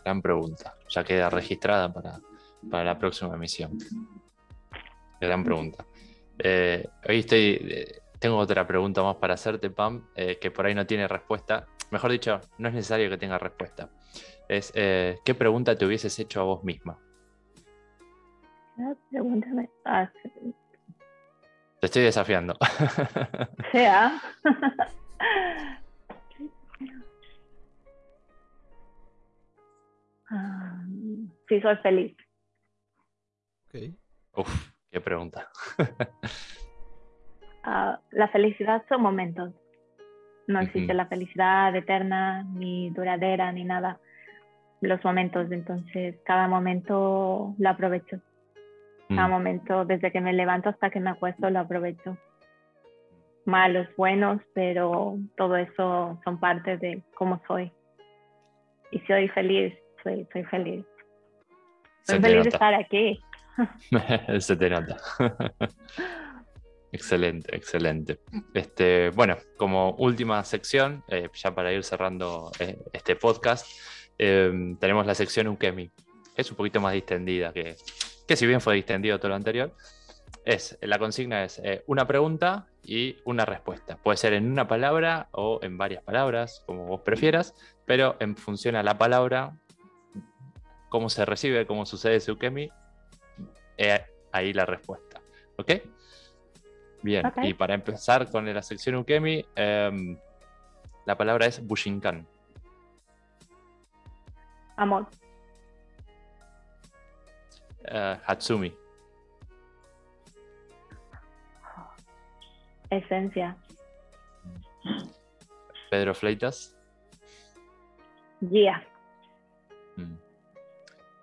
Gran pregunta. Ya queda registrada para, la próxima emisión. Gran pregunta. Eh, hoy estoy, eh, tengo otra pregunta más para hacerte, Pam, eh, que por ahí no tiene respuesta. mejor dicho, no es necesario que tenga respuesta. Es, eh, ¿qué pregunta te hubieses hecho a vos misma? Pregúntame. Te estoy desafiando. Sea. Ah, sí, soy feliz. Ok. Uf, qué pregunta. Ah, la felicidad son momentos. No existe la felicidad eterna, ni duradera, ni nada. Los momentos, entonces cada momento lo aprovecho. Cada Mm, momento, desde que me levanto hasta que me acuesto, lo aprovecho. Malos, buenos, pero todo eso son parte de cómo soy. Y si soy feliz, soy, soy feliz. Soy feliz de estar aquí. Se te nota. excelente, excelente. Este, bueno, como última sección, eh, ya para ir cerrando eh, este podcast, eh, tenemos la sección Ukemi, es un poquito más distendida, que, que si bien fue distendido todo lo anterior, es, la consigna es eh, una pregunta y una respuesta. Puede ser en una palabra o en varias palabras, como vos prefieras, pero en función a la palabra, cómo se recibe, cómo sucede ese Ukemi, eh, ahí la respuesta. ¿Ok? Bien, y para empezar con la sección Ukemi, em, la palabra es Bushinkan. Amor, Eh, Hatsumi, esencia, Pedro Fleitas, guía, mm.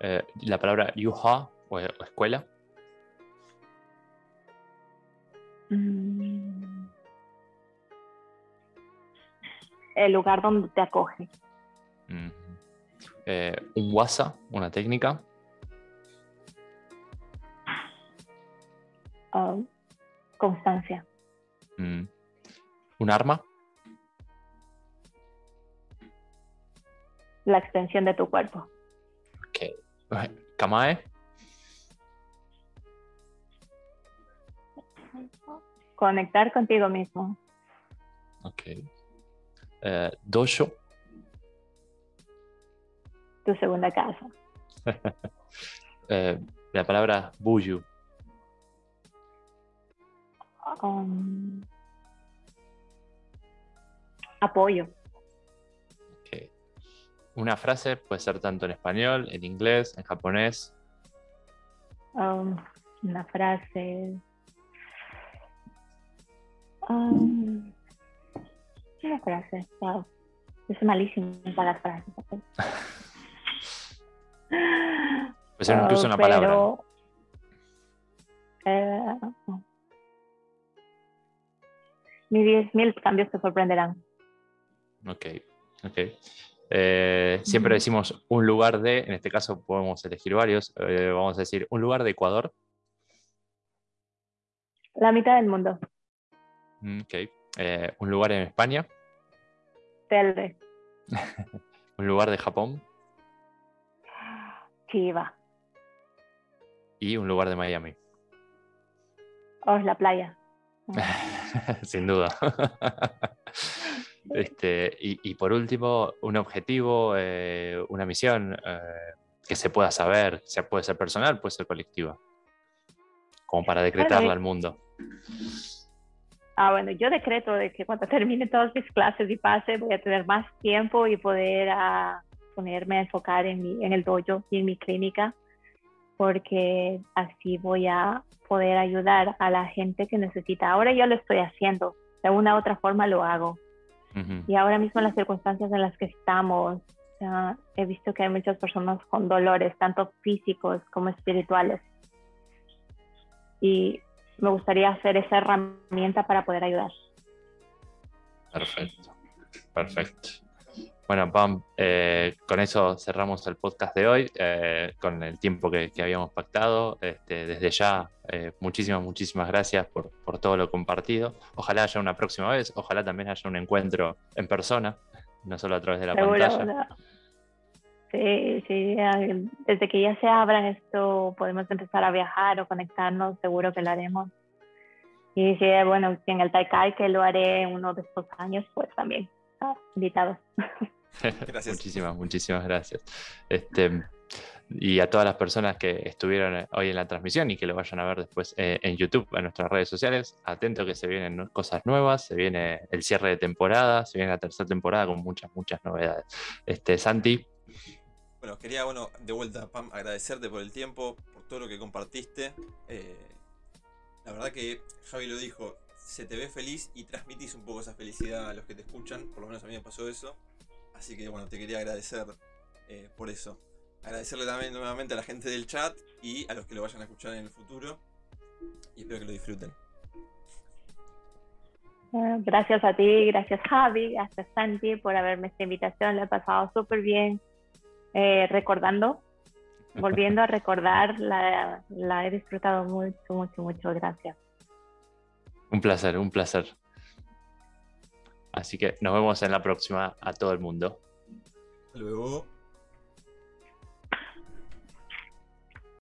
Eh, la palabra Yuha o, o escuela, el lugar donde te acoge, mm. Eh, un wasa, una técnica, ah, constancia, mm. un arma, la extensión de tu cuerpo, ok. Kamae, conectar contigo mismo, ok. Eh, dojo, tu segunda casa, eh, la palabra Buyu, Um, apoyo. Una frase puede ser tanto en español, en inglés, en japonés, um, una frase, um, una frase, wow, yo soy malísima para las frases. puede ser incluso Ah, una palabra. pero, eh, mis 10.000 cambios te sorprenderán. Ok, ok. Eh, siempre decimos un lugar de, en este caso podemos elegir varios, eh, vamos a decir un lugar de Ecuador, La mitad del mundo, Mm, ok. Eh, un lugar en España, Telde, un lugar de Japón Chiva, y un lugar de Miami, oh, la playa. sin duda. Este, y, y por último, un objetivo, eh, una misión eh, que se pueda saber, se puede ser personal, puede ser colectiva, como para decretarla al mundo. Ah, bueno, yo decreto de que cuando termine todas mis clases y pase voy a tener más tiempo y poder ah, ponerme a enfocar en, mi, en el dojo y en mi clínica, porque así voy a poder ayudar a la gente que necesita. Ahora yo lo estoy haciendo, de una u otra forma lo hago. Y ahora mismo en las circunstancias en las que estamos, he visto que hay muchas personas con dolores, tanto físicos como espirituales. Y me gustaría hacer esa herramienta para poder ayudar. Perfecto, perfecto. Bueno, Pam, eh, con eso cerramos el podcast de hoy, eh, con el tiempo que, que habíamos pactado. Este, desde ya, eh, muchísimas, muchísimas gracias por, por todo lo compartido. Ojalá haya una próxima vez, ojalá también haya un encuentro en persona, no solo a través de la Seguro, pantalla. o sea, Sí, sí, desde que ya se abra esto, podemos empezar a viajar o conectarnos, seguro que lo haremos. Y si, bueno, si en el Taikai que lo haré uno de estos años, pues también. ah, invitados. Gracias. muchísimas, muchísimas gracias. Este, y a todas las personas que estuvieron hoy en la transmisión y que lo vayan a ver después eh, en YouTube, en nuestras redes sociales. Atento que se vienen cosas nuevas, se viene el cierre de temporada, se viene la tercera temporada con muchas, muchas novedades. Este, Santi. Bueno, quería, bueno, de vuelta, Pam, agradecerte por el tiempo, por todo lo que compartiste. Eh, la verdad que Javi lo dijo, se te ve feliz y transmitís un poco esa felicidad a los que te escuchan, por lo menos a mí me pasó eso. Así que bueno, te quería agradecer eh, por eso. Agradecerle también nuevamente a la gente del chat y a los que lo vayan a escuchar en el futuro. Y espero que lo disfruten. Gracias a ti, gracias Javi, gracias Santi por haberme esta invitación. Le he pasado súper bien eh, recordando, volviendo a recordar, la, la he disfrutado mucho, mucho, mucho. Gracias. Un placer, un placer. Así que nos vemos en la próxima a todo el mundo. Hasta luego.